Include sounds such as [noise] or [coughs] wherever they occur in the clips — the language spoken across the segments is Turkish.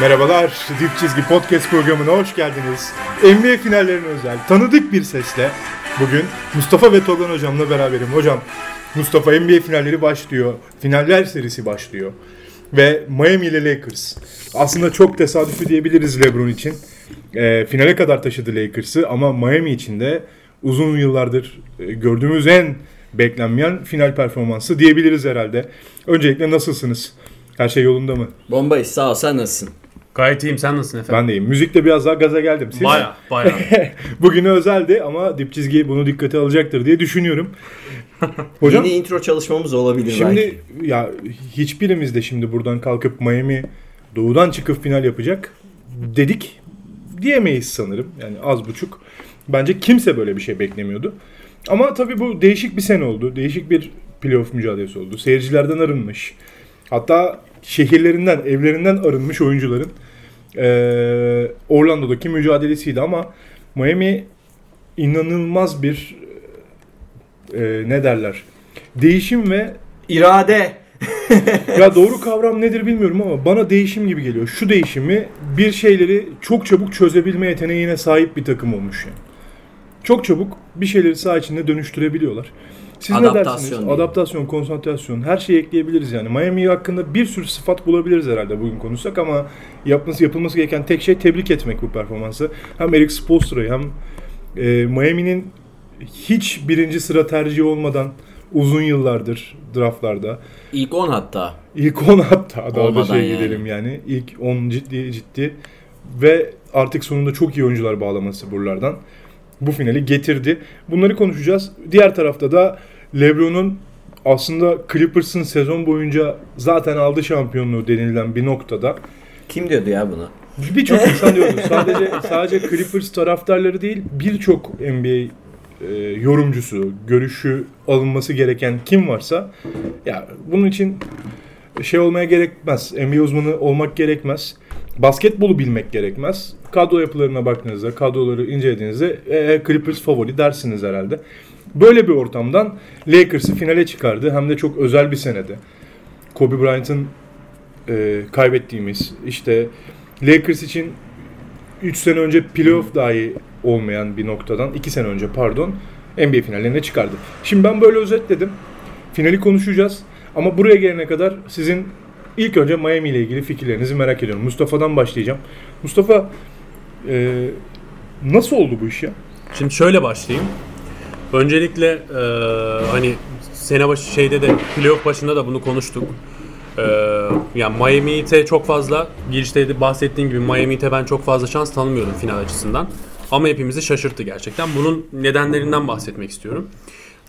Merhabalar, Dip Çizgi Podcast programına hoş geldiniz. NBA finallerine özel tanıdık bir sesle bugün Mustafa ve Togan hocamla beraberim. Hocam, Mustafa NBA finalleri başlıyor, finaller serisi başlıyor. Ve Miami ile Lakers. Aslında çok tesadüfi diyebiliriz LeBron için. E, finale kadar taşıdı Lakers'ı ama Miami için de uzun yıllardır e, gördüğümüz en beklenmeyen final performansı diyebiliriz herhalde. Öncelikle nasılsınız? Her şey yolunda mı? Bombayı sağ ol sen nasılsın? Gayet iyiyim sen nasılsın efendim? Ben de iyiyim. Müzikle biraz daha gaza geldim. Siz? Baya baya. [laughs] Bugünü özeldi ama dip çizgi bunu dikkate alacaktır diye düşünüyorum. [laughs] Hocam Yeni intro çalışmamız olabilir şimdi belki. ya hiçbirimiz de şimdi buradan kalkıp Miami doğudan çıkıp final yapacak dedik diyemeyiz sanırım. Yani az buçuk. Bence kimse böyle bir şey beklemiyordu. Ama tabii bu değişik bir sene oldu. Değişik bir playoff mücadelesi oldu. Seyircilerden arınmış. Hatta şehirlerinden, evlerinden arınmış oyuncuların Orlando'daki mücadelesiydi ama Miami inanılmaz bir eee, ne derler? Değişim ve İrade. ya doğru kavram nedir bilmiyorum ama bana değişim gibi geliyor. Şu değişimi bir şeyleri çok çabuk çözebilme yeteneğine sahip bir takım olmuş yani. Çok çabuk bir şeyleri saha içinde dönüştürebiliyorlar. Siz ne Adaptasyon dersiniz? diyelim. Adaptasyon, konsantrasyon her şeyi ekleyebiliriz yani. Miami hakkında bir sürü sıfat bulabiliriz herhalde bugün konuşsak ama yapması yapılması gereken tek şey tebrik etmek bu performansı. Hem Eric Spoelstra'yı hem e, Miami'nin hiç birinci sıra tercihi olmadan uzun yıllardır draftlarda İlk 10 hatta. İlk 10 hatta daha da şey yani. gidelim yani. İlk 10 ciddi ciddi ve artık sonunda çok iyi oyuncular bağlaması buralardan bu finali getirdi. Bunları konuşacağız. Diğer tarafta da LeBron'un aslında Clippers'ın sezon boyunca zaten aldı şampiyonluğu denilen bir noktada Kim diyordu ya bunu? birçok [laughs] insan diyordu. Sadece sadece Clippers taraftarları değil, birçok NBA e, yorumcusu, görüşü alınması gereken kim varsa ya bunun için şey olmaya gerekmez. NBA uzmanı olmak gerekmez. Basketbolu bilmek gerekmez. Kadro yapılarına baktığınızda, kadroları incelediğinizde e, Clippers favori dersiniz herhalde. Böyle bir ortamdan Lakers'ı finale çıkardı. Hem de çok özel bir senede. Kobe Bryant'ın e, kaybettiğimiz işte Lakers için 3 sene önce playoff dahi olmayan bir noktadan 2 sene önce pardon NBA finallerine çıkardı. Şimdi ben böyle özetledim. Finali konuşacağız. Ama buraya gelene kadar sizin ilk önce Miami ile ilgili fikirlerinizi merak ediyorum. Mustafa'dan başlayacağım. Mustafa e, nasıl oldu bu iş ya? Şimdi şöyle başlayayım. Öncelikle e, hani sene başı şeyde de playoff başında da bunu konuştuk. E, yani Miami Heat'e çok fazla girişte de bahsettiğim gibi Miami Heat'e ben çok fazla şans tanımıyorum final açısından. Ama hepimizi şaşırttı gerçekten. Bunun nedenlerinden bahsetmek istiyorum.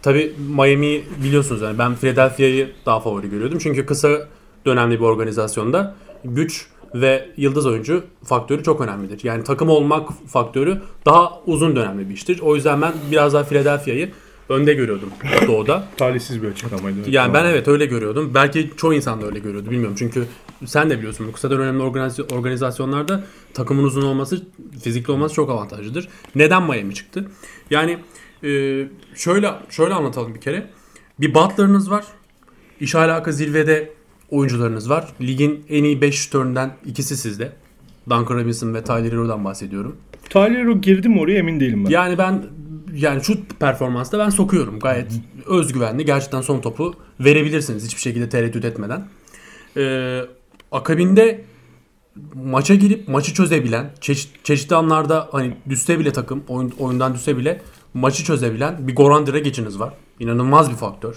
Tabi Miami biliyorsunuz yani ben Philadelphia'yı daha favori görüyordum. Çünkü kısa dönemli bir organizasyonda güç ve yıldız oyuncu faktörü çok önemlidir. Yani takım olmak faktörü daha uzun dönemli bir iştir. O yüzden ben biraz daha Philadelphia'yı önde görüyordum [laughs] doğuda. Talihsiz bir açıklamaydı. Yani ben evet öyle görüyordum. Belki çoğu insan da öyle görüyordu bilmiyorum. Çünkü sen de biliyorsun bu kısa dönemli organiz- organizasyonlarda takımın uzun olması, fizikli olması çok avantajlıdır. Neden Miami çıktı? Yani e, şöyle şöyle anlatalım bir kere. Bir Butler'ınız var. İş alaka zirvede oyuncularınız var. Ligin en iyi 5 şutöründen ikisi sizde. Duncan Robinson ve Tyler Hero'dan bahsediyorum. Tyler Hero girdi mi oraya emin değilim ben. Yani ben yani şut performansta ben sokuyorum. Gayet özgüvenli. Gerçekten son topu verebilirsiniz hiçbir şekilde tereddüt etmeden. Ee, akabinde maça girip maçı çözebilen, çeşit, çeşitli anlarda hani düşse bile takım, oyun, oyundan düşse bile maçı çözebilen bir Goran Dragic'iniz var. İnanılmaz bir faktör.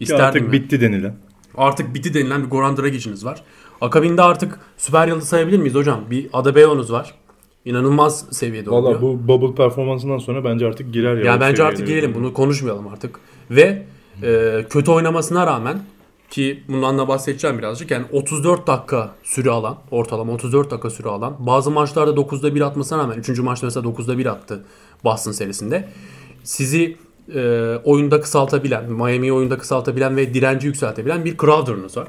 İsterdim artık yani. bitti denilen. Artık bitti denilen bir Goran Dragic'iniz var. Akabinde artık süper yıldız sayabilir miyiz hocam? Bir Adebayo'nuz var. İnanılmaz seviyede oynuyor. Valla bu bubble performansından sonra bence artık girer ya. O bence artık girelim bunu konuşmayalım artık. Ve e, kötü oynamasına rağmen ki bundan da bahsedeceğim birazcık. Yani 34 dakika süre alan, ortalama 34 dakika süre alan. Bazı maçlarda 9'da 1 atmasına rağmen 3. maçta mesela 9'da 1 attı Boston serisinde. Sizi e, oyunda kısaltabilen, Miami'yi oyunda kısaltabilen ve direnci yükseltebilen bir Crowder'ınız var.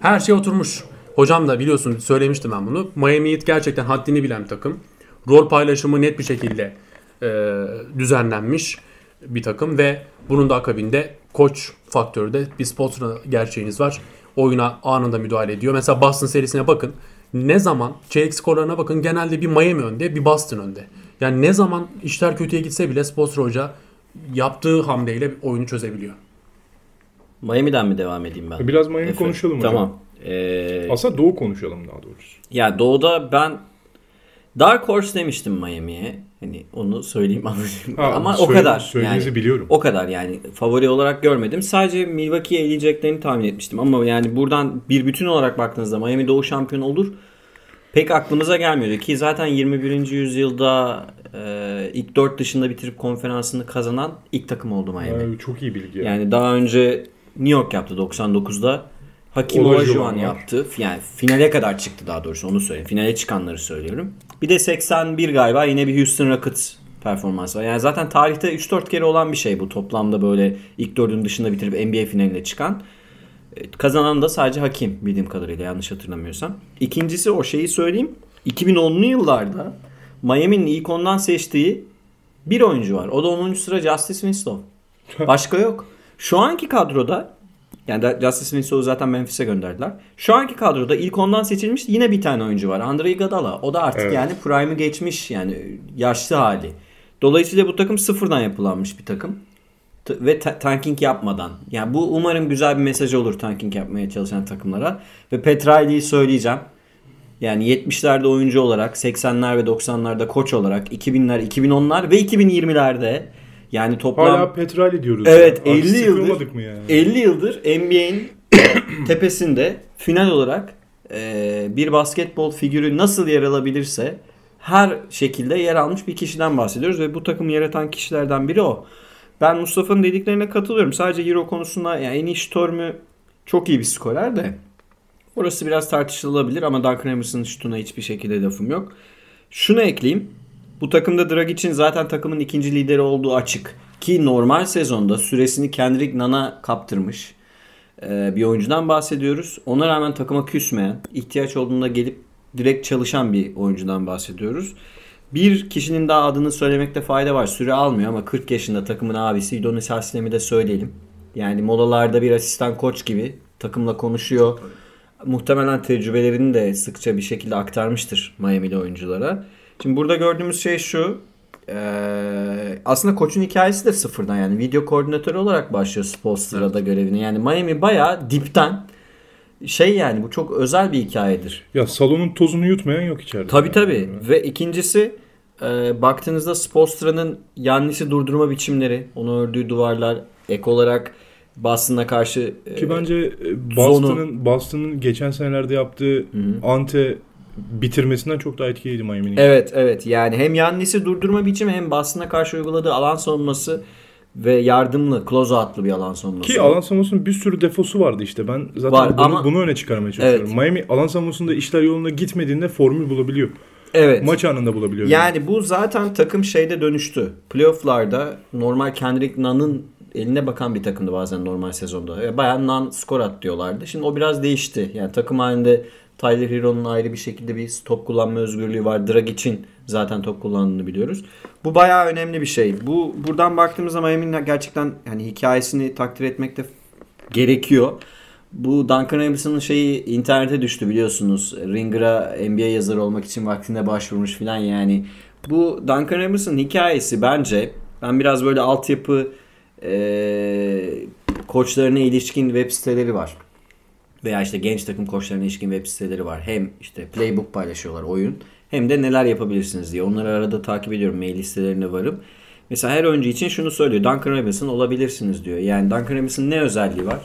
Her şey oturmuş. Hocam da biliyorsun söylemiştim ben bunu. Miami Heat gerçekten haddini bilen takım. Rol paylaşımı net bir şekilde e, düzenlenmiş bir takım ve bunun da akabinde koç faktörü de bir Spoelstra gerçeğiniz var. Oyuna anında müdahale ediyor. Mesela Boston serisine bakın. ne zaman çeyrek skorlarına bakın genelde bir Miami önde bir Boston önde. Yani ne zaman işler kötüye gitse bile Spoelstra Hoca yaptığı hamleyle oyunu çözebiliyor. Miami'den mi devam edeyim ben? Biraz Miami Efe. konuşalım hocam. Tamam. Ee, Aslında Doğu konuşalım daha doğrusu. ya Doğu'da ben Dark Horse demiştim Miami'ye. Hani onu söyleyeyim Ha, ama o kadar. Söylediğinizi yani, biliyorum. O kadar yani favori olarak görmedim. Sadece Milwaukee'ye eleyeceklerini tahmin etmiştim. Ama yani buradan bir bütün olarak baktığınızda Miami Doğu şampiyonu olur. Pek aklımıza gelmiyordu ki zaten 21. yüzyılda e, ilk 4 dışında bitirip konferansını kazanan ilk takım oldu Miami. Ay, çok iyi bilgi. ya. Yani daha önce New York yaptı 99'da. Hakim Olajuwon yaptı. Yani finale kadar çıktı daha doğrusu onu söyleyeyim. Finale çıkanları söylüyorum. Bir de 81 galiba yine bir Houston Rockets performansı var. Yani zaten tarihte 3-4 kere olan bir şey bu toplamda böyle ilk dördün dışında bitirip NBA finaline çıkan. E, Kazanan da sadece Hakim bildiğim kadarıyla yanlış hatırlamıyorsam. İkincisi o şeyi söyleyeyim. 2010'lu yıllarda Miami'nin ilk ondan seçtiği bir oyuncu var. O da 10. sıra Justice Winslow. [laughs] Başka yok. Şu anki kadroda yani Justice Winslow'u zaten Memphis'e gönderdiler. Şu anki kadroda ilk ondan seçilmiş yine bir tane oyuncu var. Andre Iguodala. O da artık Evet. yani prime'ı geçmiş yani yaşlı hali. Dolayısıyla bu takım sıfırdan yapılanmış bir takım. T- ve ta- tanking yapmadan. Yani bu umarım güzel bir mesaj olur tanking yapmaya çalışan takımlara. Ve Petrali'yi söyleyeceğim. Yani 70'lerde oyuncu olarak, 80'ler ve 90'larda koç olarak, 2000'ler, 2010'lar ve 2020'lerde yani toplam Hala Petrali diyoruz. Evet, ya. 50 yıldır- mı yani? 50 yıldır NBA'in [coughs] tepesinde final olarak e, bir basketbol figürü nasıl yer alabilirse her şekilde yer almış bir kişiden bahsediyoruz ve bu takımı yaratan kişilerden biri o. Ben Mustafa'nın dediklerine katılıyorum. Sadece Euro konusunda yani en iyi şutörmü çok iyi bir skorer de orası biraz tartışılabilir ama Duncan Emerson'ın şutuna hiçbir şekilde lafım yok. Şunu ekleyeyim. Bu takımda Dragic'in zaten takımın ikinci lideri olduğu açık. Ki normal sezonda süresini Kendrick Nun'a kaptırmış ee, bir oyuncudan bahsediyoruz. Ona rağmen takıma küsmeyen, ihtiyaç olduğunda gelip direkt çalışan bir oyuncudan bahsediyoruz. Bir kişinin daha adını söylemekte fayda var. Süre almıyor ama 40 yaşında takımın abisi Udonis Haslem'i de söyleyelim. Yani molalarda bir asistan koç gibi takımla konuşuyor. Muhtemelen tecrübelerini de sıkça bir şekilde aktarmıştır Miami'li oyunculara. Şimdi burada gördüğümüz şey şu. Ee, aslında koçun hikayesi de sıfırdan yani video koordinatörü olarak başlıyor Spolstra'da görevini. Yani Miami bayağı dipten şey yani bu çok özel bir hikayedir. Ya salonun tozunu yutmayan yok içeride. Tabii Yani. tabii. Ve ikincisi e, baktığınızda Spolstra'nın Yannis'i durdurma biçimleri, onu ördüğü duvarlar, ek olarak Boston'a karşı e, Ki bence e, Boston'ın Boston'ın geçen senelerde yaptığı ante bitirmesinden çok daha etkiliydi Miami'nin. Evet evet yani hem Yannis'i durdurma biçimi hem Boston'a karşı uyguladığı alan savunması ve yardımlı, closeout'lı bir alan savunması. Ki alan savunmasının bir sürü defosu vardı işte. Ben zaten Var bunu, ama- bunu öne çıkarmaya çalışıyorum. Evet. Miami alan savunmasında işler yolunda gitmediğinde formül bulabiliyor. evet. Maç anında bulabiliyor. Yani bu zaten takım şeyde dönüştü. Playoff'larda normal Kendrick Nunn'ın eline bakan bir takımdı bazen normal sezonda. Ve Bayağı Nunn skor at diyorlardı. Şimdi o biraz değişti. Yani takım halinde Tyler Hero'nun ayrı bir şekilde bir top kullanma özgürlüğü var. Dragic'in zaten top kullandığını biliyoruz. Bu bayağı önemli bir şey. Bu buradan baktığımızda Miami'nin gerçekten hani hikayesini takdir etmek de gerekiyor. Bu Duncan Robinson'ın şeyi internete düştü biliyorsunuz. Ringer'a NBA yazarı olmak için vaktinde başvurmuş filan yani. Bu Duncan Robinson'ın hikayesi bence ben biraz böyle altyapı eee koçlarına ilişkin web siteleri var. Veya işte genç takım koçlarına ilişkin web siteleri var. Hem işte playbook paylaşıyorlar oyun. Hem de neler yapabilirsiniz diye. Onları arada takip ediyorum. Mail listelerine varım. Mesela her oyuncu için şunu söylüyor. Duncan Robinson olabilirsiniz diyor. Yani Duncan Robinson'ın ne özelliği var?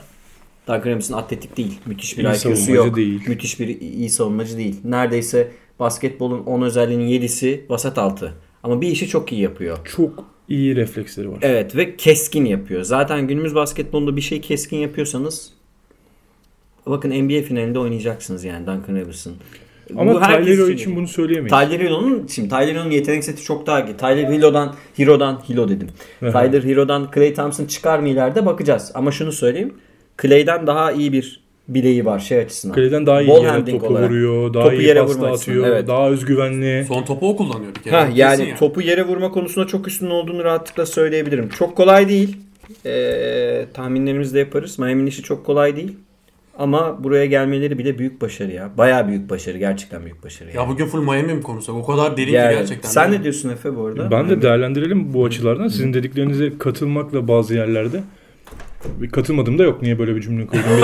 Duncan Robinson atletik değil. Müthiş bir İyi IQ'su yok. değil. Müthiş bir iyi savunmacı değil. Neredeyse basketbolun 10 özelliğinin 7'si vasat altı. Ama bir işi çok iyi yapıyor. çok iyi refleksleri var. Evet ve keskin yapıyor. Zaten günümüz basketbolunda bir şey keskin yapıyorsanız bakın NBA finalinde oynayacaksınız yani Duncan Robinson. Ama Bu Tyler Hero için bunu söyleyemeyiz. Tyler Hero'nun şimdi Tyler Hero'nun yetenek seti çok daha iyi. Tyler Hero'dan Hero'dan Hero dedim. Tyler Hero'dan Clay Thompson çıkar mı ileride bakacağız. Ama şunu söyleyeyim. Clay'den daha iyi bir bileği var şey açısından. Kaleden daha iyi Ball yere topu olarak. vuruyor, daha Topu iyi yere pasta vurma atıyor, evet. daha özgüvenli. Son topu o kullanıyor bir kere. Ha, Kesin yani topu yere vurma konusunda çok üstün olduğunu rahatlıkla söyleyebilirim. Çok kolay değil. Ee, tahminlerimizi de yaparız. Miami'nin işi çok kolay değil. Ama buraya gelmeleri bile büyük başarı ya. Bayağı büyük başarı. Gerçekten büyük başarı. Ya bugün full Miami mi konuşsak? O kadar derin Yani ki gerçekten. Sen ne diyorsun Efe bu arada? Ben de değerlendirelim bu açılardan. Sizin dediklerinize katılmakla bazı yerlerde. Bir katılmadım da yok. Niye böyle bir cümle kurdum? [laughs]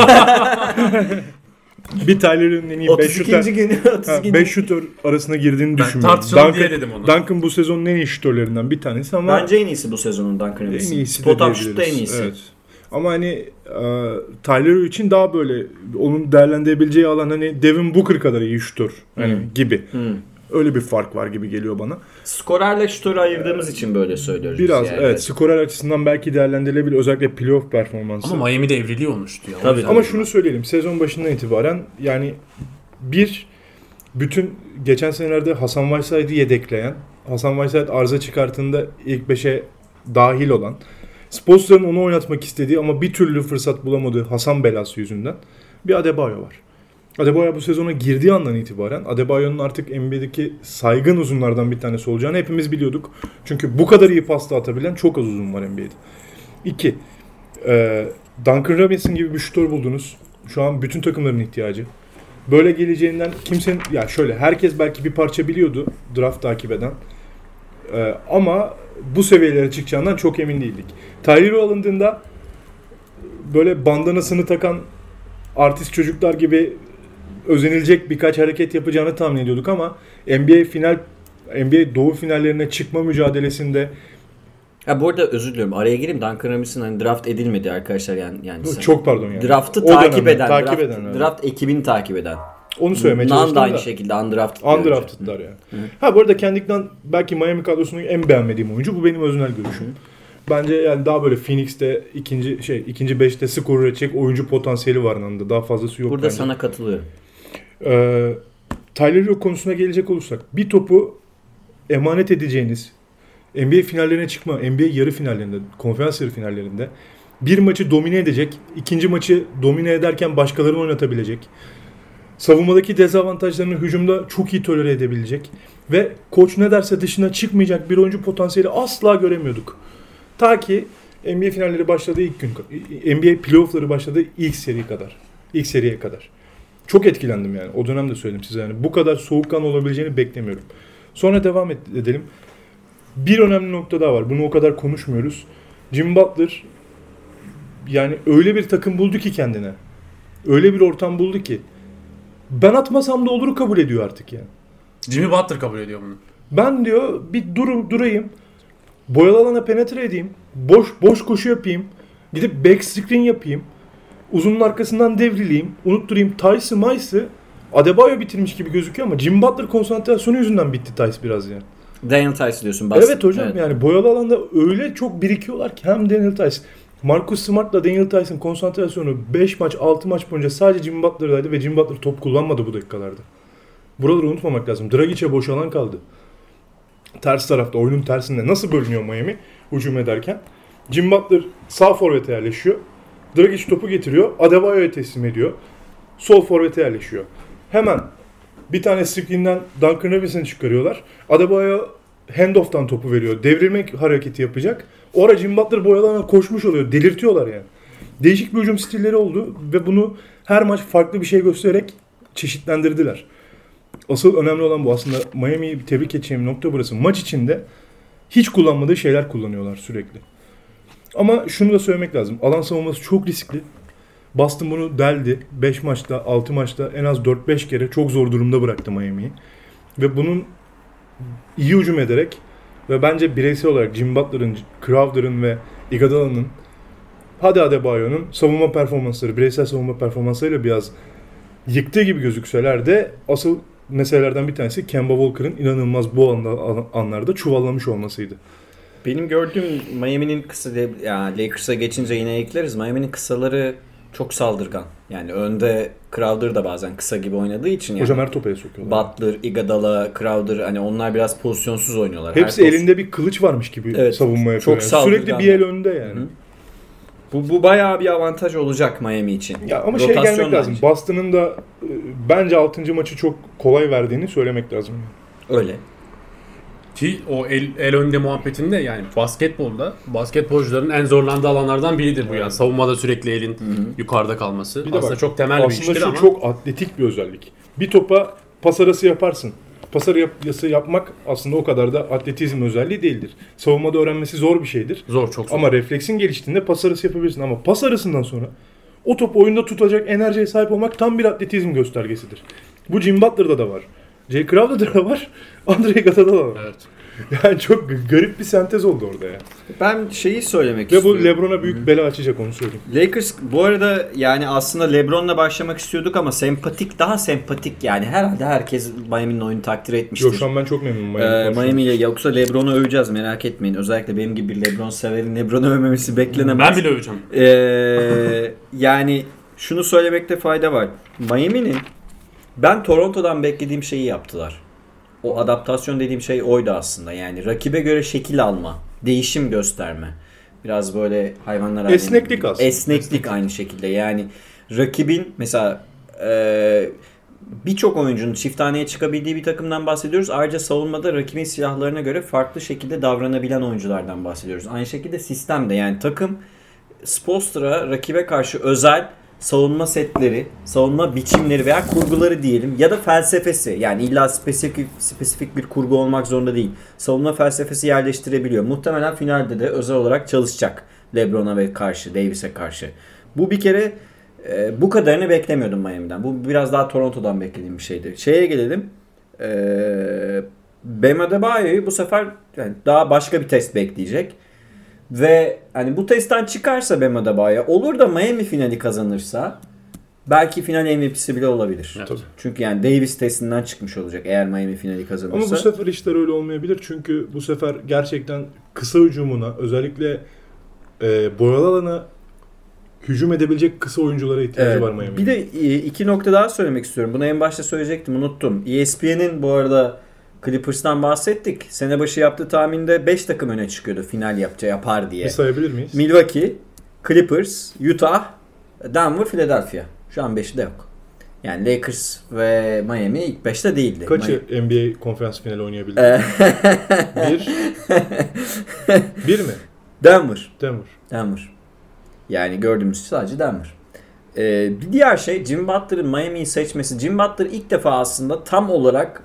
bir Tyler'ın en iyi 5 32. şutör, günü 32. 5 şutör arasına girdiğini Ben düşünmüyorum. tartışalım diye dedim onu. Duncan bu sezonun en iyi şutörlerinden bir tanesi ama Bence en iyisi bu sezonun Duncan en iyisi de Spot up shoot'ta en iyisi. Evet. Ama hani e, Tyler için daha böyle onun değerlendirebileceği alan hani Devin Booker kadar iyi şutör hani Hmm. gibi. Hı. Öyle bir fark var gibi geliyor bana. Skorerle şutörü ayırdığımız için böyle söylüyoruz. Biraz yani. evet skorer açısından belki değerlendirilebilir özellikle playoff performansı. Ama Miami'de evriliyor olmuştu ya. Tabii. Ama şunu söyleyelim. Sezon başından itibaren yani bir bütün geçen senelerde Hasan Whiteside'ı yedekleyen, Hasan Whiteside arıza çıkarttığında ilk 5'e dahil olan, Sponsor'ın onu oynatmak istediği ama bir türlü fırsat bulamadığı Hasan belası yüzünden bir Adebayo var. Adebayo bu sezona girdiği andan itibaren Adebayo'nun artık NBA'deki saygın uzunlardan bir tanesi olacağını hepimiz biliyorduk. Çünkü bu kadar iyi pasta atabilen çok az uzun var NBA'de. İki, e, Duncan Robinson gibi bir şutör buldunuz. Şu an bütün takımların ihtiyacı. Böyle geleceğinden kimsenin ya şöyle herkes belki bir parça biliyordu draft takip eden. Ee, ama bu seviyelere çıkacağından çok emin değildik. Tyler alındığında böyle bandanasını takan artist çocuklar gibi özenilecek birkaç hareket yapacağını tahmin ediyorduk ama NBA final NBA Doğu finallerine çıkma mücadelesinde Ha bu arada özür diliyorum. Araya gireyim. Duncan Robinson hani draft edilmedi arkadaşlar yani. yani sen- çok pardon yani. Draft'ı O takip dönemde eden, takip draft, eden, evet. draft ekibini takip eden. Onu söylemeye Nan da aynı da. şekilde undrafted. Undrafted'lar yani. Ha bu arada kendikten belki Miami kadrosunun en beğenmediğim oyuncu. Bu benim öznel görüşüm. Bence yani daha böyle Phoenix'te ikinci şey ikinci beşte skor üretecek oyuncu potansiyeli var yanında. Daha fazlası yok Burada bence. sana katılıyorum. Ee, Tyler Hero konusuna gelecek olursak bir topu emanet edeceğiniz NBA finallerine çıkma, NBA yarı finallerinde, konferans yarı finallerinde bir maçı domine edecek, ikinci maçı domine ederken başkalarını oynatabilecek, savunmadaki dezavantajlarını hücumda çok iyi tolere edebilecek ve koç ne derse dışına çıkmayacak bir oyuncu potansiyeli asla göremiyorduk. Ta ki NBA finalleri başladığı ilk gün, NBA playoffları başladığı ilk seri kadar, ilk seriye kadar. Çok etkilendim yani. O dönemde söyledim size yani. Bu kadar soğukkanlı olabileceğini beklemiyorum. Sonra devam edelim. Bir önemli nokta daha var. Bunu o kadar konuşmuyoruz. Jim Butler yani öyle bir takım buldu ki kendine. Öyle bir ortam buldu ki. Ben atmasam da oluru kabul ediyor artık yani. Jimmy Butler kabul ediyor bunu. Ben diyor bir dur, durayım. Boyalı alana penetre edeyim. Boş boş koşu yapayım. Gidip back screen yapayım. Uzunun arkasından devrileyim. Unutturayım Tice'ı Mice'ı. Adebayo bitirmiş gibi gözüküyor ama Jim Butler konsantrasyonu yüzünden bitti Tice biraz yani. Daniel Tice diyorsun. Boston. Evet hocam yani boyalı alanda öyle çok birikiyorlar ki hem Daniel Tice Marcus Smart'la Daniel Tice'ın konsantrasyonu 5 maç 6 maç boyunca sadece Jim Butler'daydı ve Jim Butler top kullanmadı bu dakikalarda. Buraları unutmamak lazım. Dragic'e boş alan kaldı. Ters tarafta oyunun tersinde nasıl bölünüyor Miami hücum ederken? Jim Butler sağ forvete yerleşiyor. Dragic topu getiriyor. Adebayo'ya teslim ediyor. Sol forvete yerleşiyor. Hemen bir tane screen'den Duncan Robinson'ı çıkarıyorlar. Adebayo handoff'tan topu veriyor. Devrilmek hareketi yapacak. Orada Jim Butler boyalarına koşmuş oluyor. Delirtiyorlar yani. Değişik bir hücum stilleri oldu ve bunu her maç farklı bir şey göstererek çeşitlendirdiler. Asıl önemli olan bu. Aslında Miami'yi tebrik edeceğim nokta burası. Maç içinde hiç kullanmadığı şeyler kullanıyorlar sürekli. Ama şunu da söylemek lazım. Alan savunması çok riskli. Boston bunu deldi. 5 maçta, 6 maçta en az 4-5 kere çok zor durumda bıraktı Miami'yi. Ve bunun iyi hücum ederek ve bence bireysel olarak Jim Butler'ın, Crowder'ın ve Iguodala'nın hadi Adebayo'nun savunma performansları, bireysel savunma performanslarıyla biraz yıktığı gibi gözükseler de asıl meselelerden bir tanesi Kemba Walker'ın inanılmaz bu anlarda çuvallamış olmasıydı. Benim gördüğüm Miami'nin kısa yani Lakers'a geçince yine ekleriz. Miami'nin kısaları çok saldırgan. Yani önde Crowder da bazen kısa gibi oynadığı için yani. Hocam her topaya sokuyorlar. Butler, Iguodala, Crowder hani onlar biraz pozisyonsuz oynuyorlar. Hepsi Her elinde bir kılıç varmış gibi Evet, savunma yapıyor. çok yani. Sürekli bir el önde yani. Hı. Bu, bu bayağı bir avantaj olacak Miami için. Ya ama şey Rotasyon gelmek lazım. bence. Boston'ın da e, bence 6. maçı çok kolay verdiğini söylemek lazım. Öyle. Ki o el, el önde muhabbetinde yani basketbolda basketbolcuların en zorlandığı alanlardan biridir bu yani. Savunmada sürekli elin yukarıda kalması. Bir de Aslında bak, çok temel bir Aslında iştir şu ama çok atletik bir özellik. Bir topa pas arası yaparsın. Pas arası yapmak aslında o kadar da atletizm özelliği değildir. Savunmada öğrenmesi zor bir şeydir. zor çok zor. Ama refleksin geliştiğinde pas arası yapabilirsin. Ama pas arasından sonra o topu oyunda tutacak enerjiye sahip olmak tam bir atletizm göstergesidir. Bu Jim Butler'da da var. Jay Crowder'da da [laughs] var. Andre Iguodala'da da var. Evet. Yani çok garip bir sentez oldu orada ya. Ben şeyi söylemek Ve bu istiyorum. LeBron'a büyük bela açacak onu söyleyeyim. Lakers bu arada yani aslında LeBron'la başlamak istiyorduk ama sempatik daha sempatik yani herhalde herkes Miami'nin oyunu takdir etmiştir. Yo şu an ben çok memnunum. Miami Ee. Miami ile yoksa LeBron'u öveceğiz merak etmeyin. Özellikle benim gibi bir LeBron severin LeBron'u övmemesi beklenemez. Ben bile öveceğim. Ee, yani şunu söylemekte fayda var. Miami'nin ben Toronto'dan beklediğim şeyi yaptılar. O adaptasyon dediğim şey oydu aslında. Yani rakibe göre şekil alma, değişim gösterme. Biraz böyle hayvanlar Esneklik aslında. Esneklik aynı şekilde. Yani rakibin mesela e, birçok oyuncunun çifthaneye çıkabildiği bir takımdan bahsediyoruz. Ayrıca savunmada rakibin silahlarına göre farklı şekilde davranabilen oyunculardan bahsediyoruz. Aynı şekilde sistemde yani takım Spolstra rakibe karşı özel savunma setleri, savunma biçimleri veya kurguları diyelim ya da felsefesi yani illa spesifik spesifik bir kurgu olmak zorunda değil. Savunma felsefesi yerleştirebiliyor. Muhtemelen finalde de özel olarak çalışacak LeBron'a ve karşı, Davis'e karşı. Bu bir kere e, bu kadarını beklemiyordum Miami'den. Bu biraz daha Toronto'dan beklediğim bir şeydi. Şeye gelelim. E, Bam Adebayo'yu bu sefer yani daha başka bir test bekleyecek. Ve hani bu testten çıkarsa Bam Adebayo olur da Miami finali kazanırsa belki final MVP'si bile olabilir. Evet. Tabii. Çünkü yani Davis testinden çıkmış olacak eğer Miami finali kazanırsa. Ama bu sefer işler öyle olmayabilir çünkü bu sefer gerçekten kısa hücumuna özellikle e, boyalı alana hücum edebilecek kısa oyunculara ihtiyacı Evet. var Miami'nin. Bir de e, iki nokta daha söylemek istiyorum. Bunu en başta söyleyecektim unuttum. ESPN'in bu arada Clippers'tan bahsettik. Sene başı yaptığı tahminde 5 takım öne çıkıyordu final yapacağı yapar diye. Bir sayabilir miyiz? Milwaukee, Clippers, Utah, Denver, Philadelphia. Şu an 5'i de yok. Yani Lakers ve Miami ilk 5'te değildi. Kaçı Miami- NBA konferans finali oynayabildi? Ee, bir. [laughs] bir mi? Denver. Denver. Denver. Yani gördüğümüz sadece Denver. Ee, bir diğer şey Jim Butler'ın Miami'yi seçmesi. Jim Butler ilk defa aslında tam olarak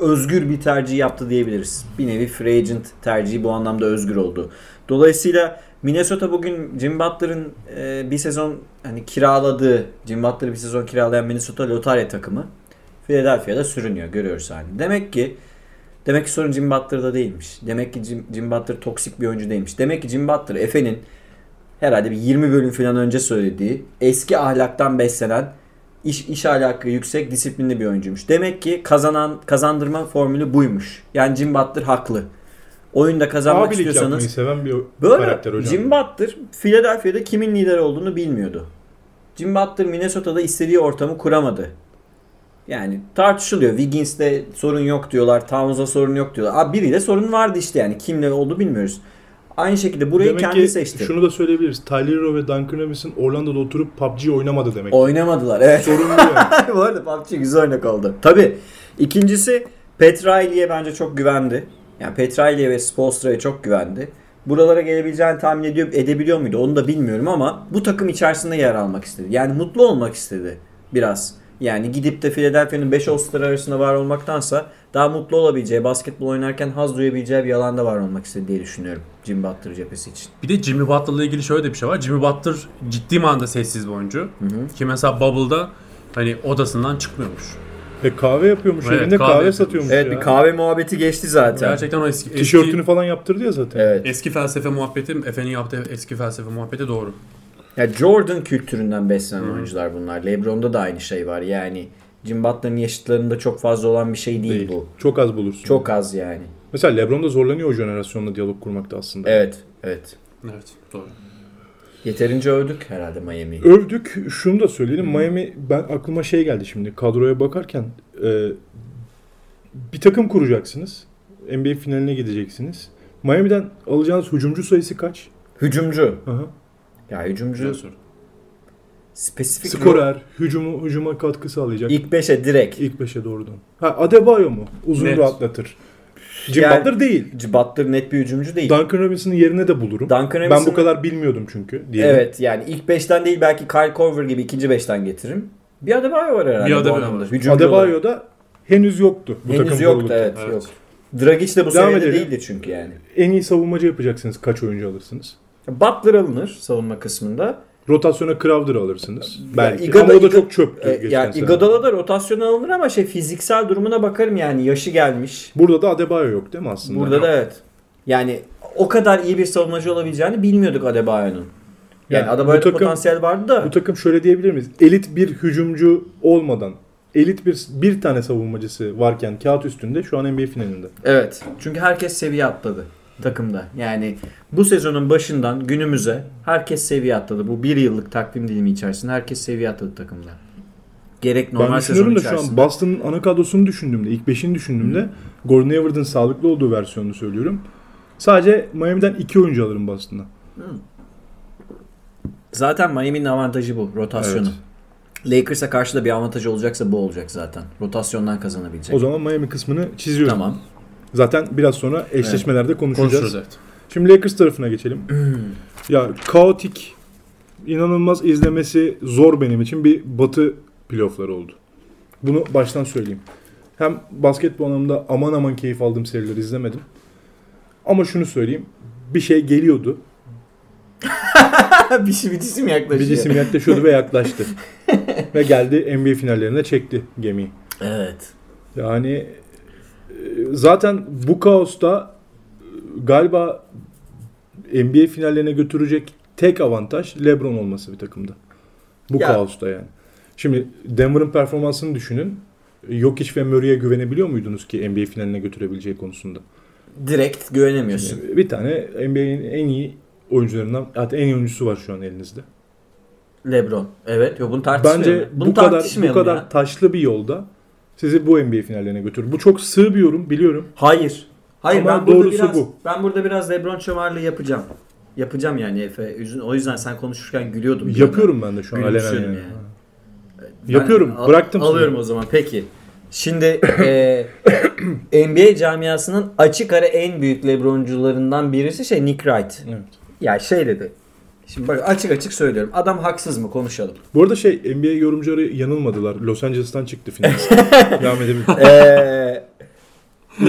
özgür bir tercih yaptı diyebiliriz. Bir nevi free agent tercihi bu anlamda özgür oldu. Dolayısıyla Minnesota bugün Jim Butler'ın e, bir sezon hani kiraladığı, Jim Butler'ı bir sezon kiralayan Minnesota lotarya takımı Philadelphia'da sürünüyor. Görüyoruz hani. Demek ki Demek ki sorun Jim Butler'da değilmiş. Demek ki Jim, Jim Butler toksik bir oyuncu değilmiş. Demek ki Jim Butler Efe'nin herhalde bir 20 bölüm falan önce söylediği eski ahlaktan beslenen iş, iş ahlakı yüksek disiplinli bir oyuncuymuş. Demek ki kazanan kazandırma formülü buymuş. Yani Jim Butler haklı. Oyunda kazanmak Abilik istiyorsanız seven bir Böyle karakter hocam. Jim Butler Philadelphia'da kimin lider olduğunu bilmiyordu. Jim Butler Minnesota'da istediği ortamı kuramadı. Yani tartışılıyor. Wiggins'te sorun yok diyorlar. Towns'da sorun yok diyorlar. Abi biriyle sorun vardı işte yani. Kimle oldu bilmiyoruz. Aynı şekilde burayı demek kendi seçti. şunu da söyleyebiliriz. Tyler ve Duncan Robinson Orlando'da oturup PUBG oynamadı demek. Oynamadılar. Evet. Sorun bu. [laughs] Bu arada PUBG güzel örnek oldu. Tabi. İkincisi Petrali'ye bence çok güvendi. Yani Petrali'ye ve Spolstra'ya çok güvendi. Buralara gelebileceğini tahmin ediyor, edebiliyor muydu onu da bilmiyorum ama bu takım içerisinde yer almak istedi. Yani mutlu olmak istedi biraz. Yani gidip de Philadelphia'nın 5 All-Star arasında var olmaktansa daha mutlu olabileceği, basketbol oynarken haz duyabileceği bir alanda var olmak istedi diye düşünüyorum. Jim Butler cephesi için. Bir de Jimmy Butler'la ilgili şöyle de bir şey var. Jimmy Butler ciddi manada sessiz bir oyuncu. Ki mesela Bubble'da hani odasından çıkmıyormuş. Ve kahve yapıyormuş Evet, evinde kahve kahve, yapıyormuş. satıyormuş Evet ya. bir kahve muhabbeti geçti zaten. Gerçekten o eski, eski, Tişörtünü falan yaptırdı ya zaten. Evet. eski felsefe muhabbeti, Efe'nin yaptığı eski felsefe muhabbeti doğru. Ya Jordan kültüründen beslenen oyuncular bunlar. LeBron'da da aynı şey var. Yani Jim Butler'ın yaşıtlarında çok fazla olan bir şey değil, Değil. bu. Çok az bulursun. Çok az yani. Mesela LeBron da zorlanıyor o jenerasyonla diyalog kurmakta aslında. Evet, evet. Evet, doğru. Yeterince övdük herhalde Miami'yi. Övdük. Şunu da söyleyelim. Miami ben aklıma şey geldi şimdi. Kadroya bakarken e, bir takım kuracaksınız. NBA finaline gideceksiniz. Miami'den alacağınız hücumcu sayısı kaç? Hücumcu. Aha. Ya hücumcu spesifik Skorer, hücumu hücuma katkı sağlayacak. İlk, İlk 5'e direkt. ilk beşe doğrudan. Ha Adebayo mu? Uzun Net. rahatlatır. Jim Yani- Butler değil. Butler net bir hücumcu değil. Duncan Robinson'ın yerine de bulurum. Duncan ben Robinson'ı- bu kadar bilmiyordum çünkü. diyelim. Evet yani ilk 5'ten değil belki Kyle Korver gibi ikinci 5'ten getiririm. Bir Adebayo var herhalde Bir Adebayo var. Adebayo da henüz yoktu. Bu Henüz yoktu evet, Evet. yok. Dragic de bu Devam seviyede edelim. değildi çünkü yani. En iyi savunmacı yapacaksınız. Kaç oyuncu alırsınız? Butler alınır savunma kısmında. Rotasyona Crowder alırsınız. Belki. Iguodala- Ama o da çok çöptü. E, sene. Iguodala da rotasyona alınır ama şey fiziksel durumuna bakarım yani yaşı gelmiş. Burada da Adebayo yok değil mi aslında? Burada da evet. Yani o kadar iyi bir savunmacı olabileceğini bilmiyorduk Adebayo'nun. Yani, Yani Adebayo'da takım- potansiyel vardı da. Bu takım şöyle diyebilir miyiz? Elit bir hücumcu olmadan elit bir bir tane savunmacısı varken kağıt üstünde şu an NBA finalinde. Evet. Çünkü herkes seviye atladı takımda. Yani bu sezonun başından günümüze herkes seviye atladı. Bu bir yıllık takvim dilimi içerisinde herkes seviye atladı takımda. Gerek normal ben sezon düşünüyorum da şu an içerisinde. Boston'ın ana kadrosunu düşündüğümde, ilk beşini düşündüğümde Gordon Hayward'ın sağlıklı olduğu versiyonunu söylüyorum. Sadece Miami'den iki oyuncu alırım Boston'a. Zaten Miami'nin avantajı bu. Rotasyonu. Evet. Lakers'a karşı da bir avantajı olacaksa bu olacak zaten. Rotasyondan kazanabilecek. O zaman Miami kısmını çiziyorum. Tamam. Zaten biraz sonra eşleşmelerde konuşacağız. Konuşuruz evet. Şimdi Lakers tarafına geçelim. ya kaotik, inanılmaz izlemesi zor benim için bir batı playoffları oldu. Bunu baştan söyleyeyim. Hem basketbol anlamında aman aman keyif aldığım serileri izlemedim. Ama şunu söyleyeyim. Bir şey geliyordu. [laughs] bir şey bir cisim yaklaşıyor. Bir cisim yaklaşıyordu ve yaklaştı. [laughs] ve geldi NBA finallerine çekti gemiyi. Evet. Yani zaten bu kaosta galiba NBA finallerine götürecek tek avantaj LeBron olması bir takımda. Bu Ya. kaosta yani. Şimdi Denver'ın performansını düşünün. Jokic ve Murray'e güvenebiliyor muydunuz ki NBA finaline götürebileceği konusunda? Direkt güvenemiyorsun. Bir tane NBA'in en iyi oyuncularından hatta en iyi oyuncusu var şu an elinizde. LeBron. Evet. Yok bunu tartışmayalım. Bence bunu bu kadar bu kadar ya. taşlı bir yolda sizi bu NBA finallerine götürür. Bu çok sığ bir yorum biliyorum. Hayır. Hayır Ama ben burada doğrusu biraz bu. ben burada biraz LeBron şömarlığı yapacağım. Yapacağım yani Efe. O yüzden sen konuşurken gülüyordum. Yapıyorum ben de şu an alenen yani. yani. Yapıyorum. al- Bıraktım sizi. Alıyorum o zaman. Peki. Şimdi e, [coughs] NBA camiasının açık ara en büyük LeBroncularından birisi şey Nick Wright. Evet. Ya şey dedi. Şimdi bak açık açık söylüyorum. Adam haksız mı konuşalım. Bu arada şey NBA yorumcuları yanılmadılar. Los Angeles'tan çıktı finalist. [laughs] Devam edebilirim. Ee,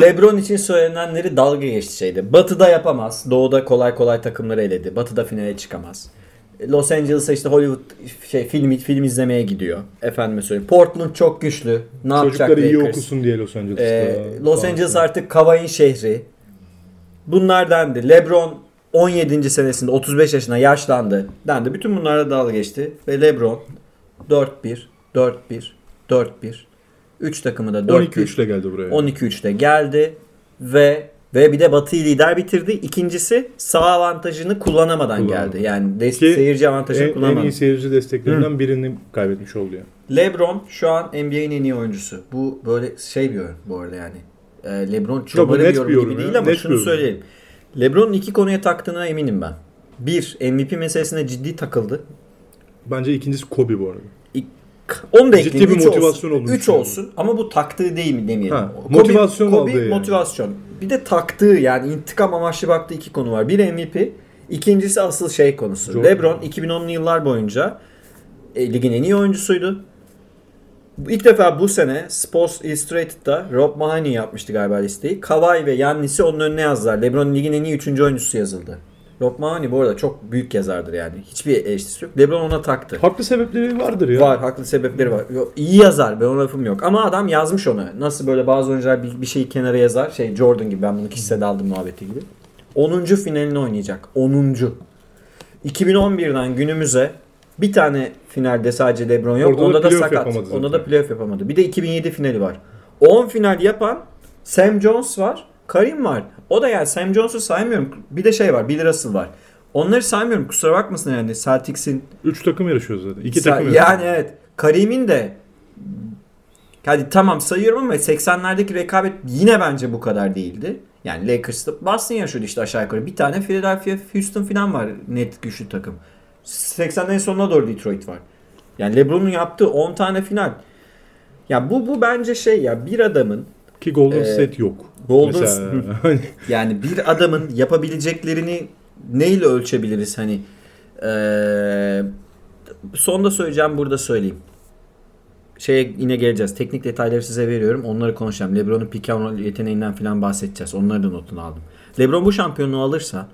LeBron için söylenenleri dalga geçti şeyde. Batı'da yapamaz. Doğu'da kolay kolay takımları eledi. Batı'da finale çıkamaz. Los Angeles'a işte Hollywood şey film film izlemeye gidiyor. Efendime söyleyeyim. Portland çok güçlü. Ne yapacak Çocukları iyi Lakers? okusun diye Los Angeles'ta. Ee, Los. Angeles artık Kavai'nin şehri. Bunlar dendi. LeBron 17. senesinde 35 yaşına yaşlandı. Dendi. Bütün bunlarla dalga geçti. Ve LeBron 4-1, 4-1, 4-1. 3 takımı da 4-1. 12-3 ile geldi buraya. 12-3'te geldi ve ve bir de Batı'yı lider bitirdi. İkincisi sağ avantajını kullanamadan Kullanamadı. geldi. Yani des- Ki seyirci avantajını en, en kullanamadı. iyi seyirci desteklerinden birini kaybetmiş oldu yani. LeBron şu an NBA'nin en iyi oyuncusu. Bu böyle şey bir yorum bu arada yani. Ee, LeBron çomarı net bir yorum bir yorum gibi ya. değil ama Net şunu yorum. söyleyelim. LeBron'un iki konuya taktığına eminim ben. Bir, MVP meselesine ciddi takıldı. Bence ikincisi Kobe bu arada. Onu da Ciddi bir motivasyon Üç düşünüyorum. olsun ama bu taktığı değil mi demeyelim. Ha, Kobe- motivasyon Kobe, aldı yani. motivasyon. Bir de taktığı yani intikam amaçlı baktığı iki konu var. Bir MVP, ikincisi asıl şey konusu. Jordan. LeBron 2010'lu yıllar boyunca e, ligin en iyi oyuncusuydu. İlk defa bu sene Sports Illustrated'da Rob Mahoney yapmıştı galiba listeyi. Kawhi ve Yannis'i onun önüne yazdılar. LeBron ligin en iyi üçüncü oyuncusu yazıldı. Rob Mahoney bu arada çok büyük yazardır yani. Hiçbir eleştirisi yok. LeBron ona taktı. Haklı sebepleri vardır ya. Var, haklı sebepleri var. Yok, iyi yazar, ben ona lafım yok. Ama adam yazmış onu. Nasıl böyle bazı oyuncular bir, bir şeyi kenara yazar. Şey Jordan gibi, ben bunu kişisel aldım muhabbeti gibi. 10. finalini oynayacak. 10. 2011'den günümüze bir tane finalde sadece LeBron yok. Orada da Onda da playoff sakat. Onda da playoff yapamadı. Bir de 2007 finali var. 10 final yapan Sam Jones var. Karim var. O da yani Sam Jones'u saymıyorum. Bir de şey var. Bill Russell var. Onları saymıyorum. Kusura bakmasın yani. Celtics'in 3 takım yarışıyor zaten. 2 Sa- takım Yani yarışıyor. evet. Karim'in de hadi tamam sayıyorum ama 80'lerdeki rekabet yine bence bu kadar değildi. Yani Lakers'ta Boston yaşıyordu işte aşağı yukarı. Bir tane Philadelphia, Houston falan var net güçlü takım. 80'lerin sonuna doğru Detroit var. Yani LeBron'un yaptığı 10 tane final. Ya bu bu bence şey ya bir adamın Ki Golden Ee, State yok. Golden Mesela [laughs] hani Yani bir adamın yapabileceklerini neyle ölçebiliriz hani eee sonda söyleyeceğim burada söyleyeyim. Şeye yine geleceğiz. Teknik detayları size veriyorum. Onları konuşacağım. LeBron'un pick and roll yeteneğinden falan bahsedeceğiz. Onları da notunu aldım. LeBron bu şampiyonluğu alırsa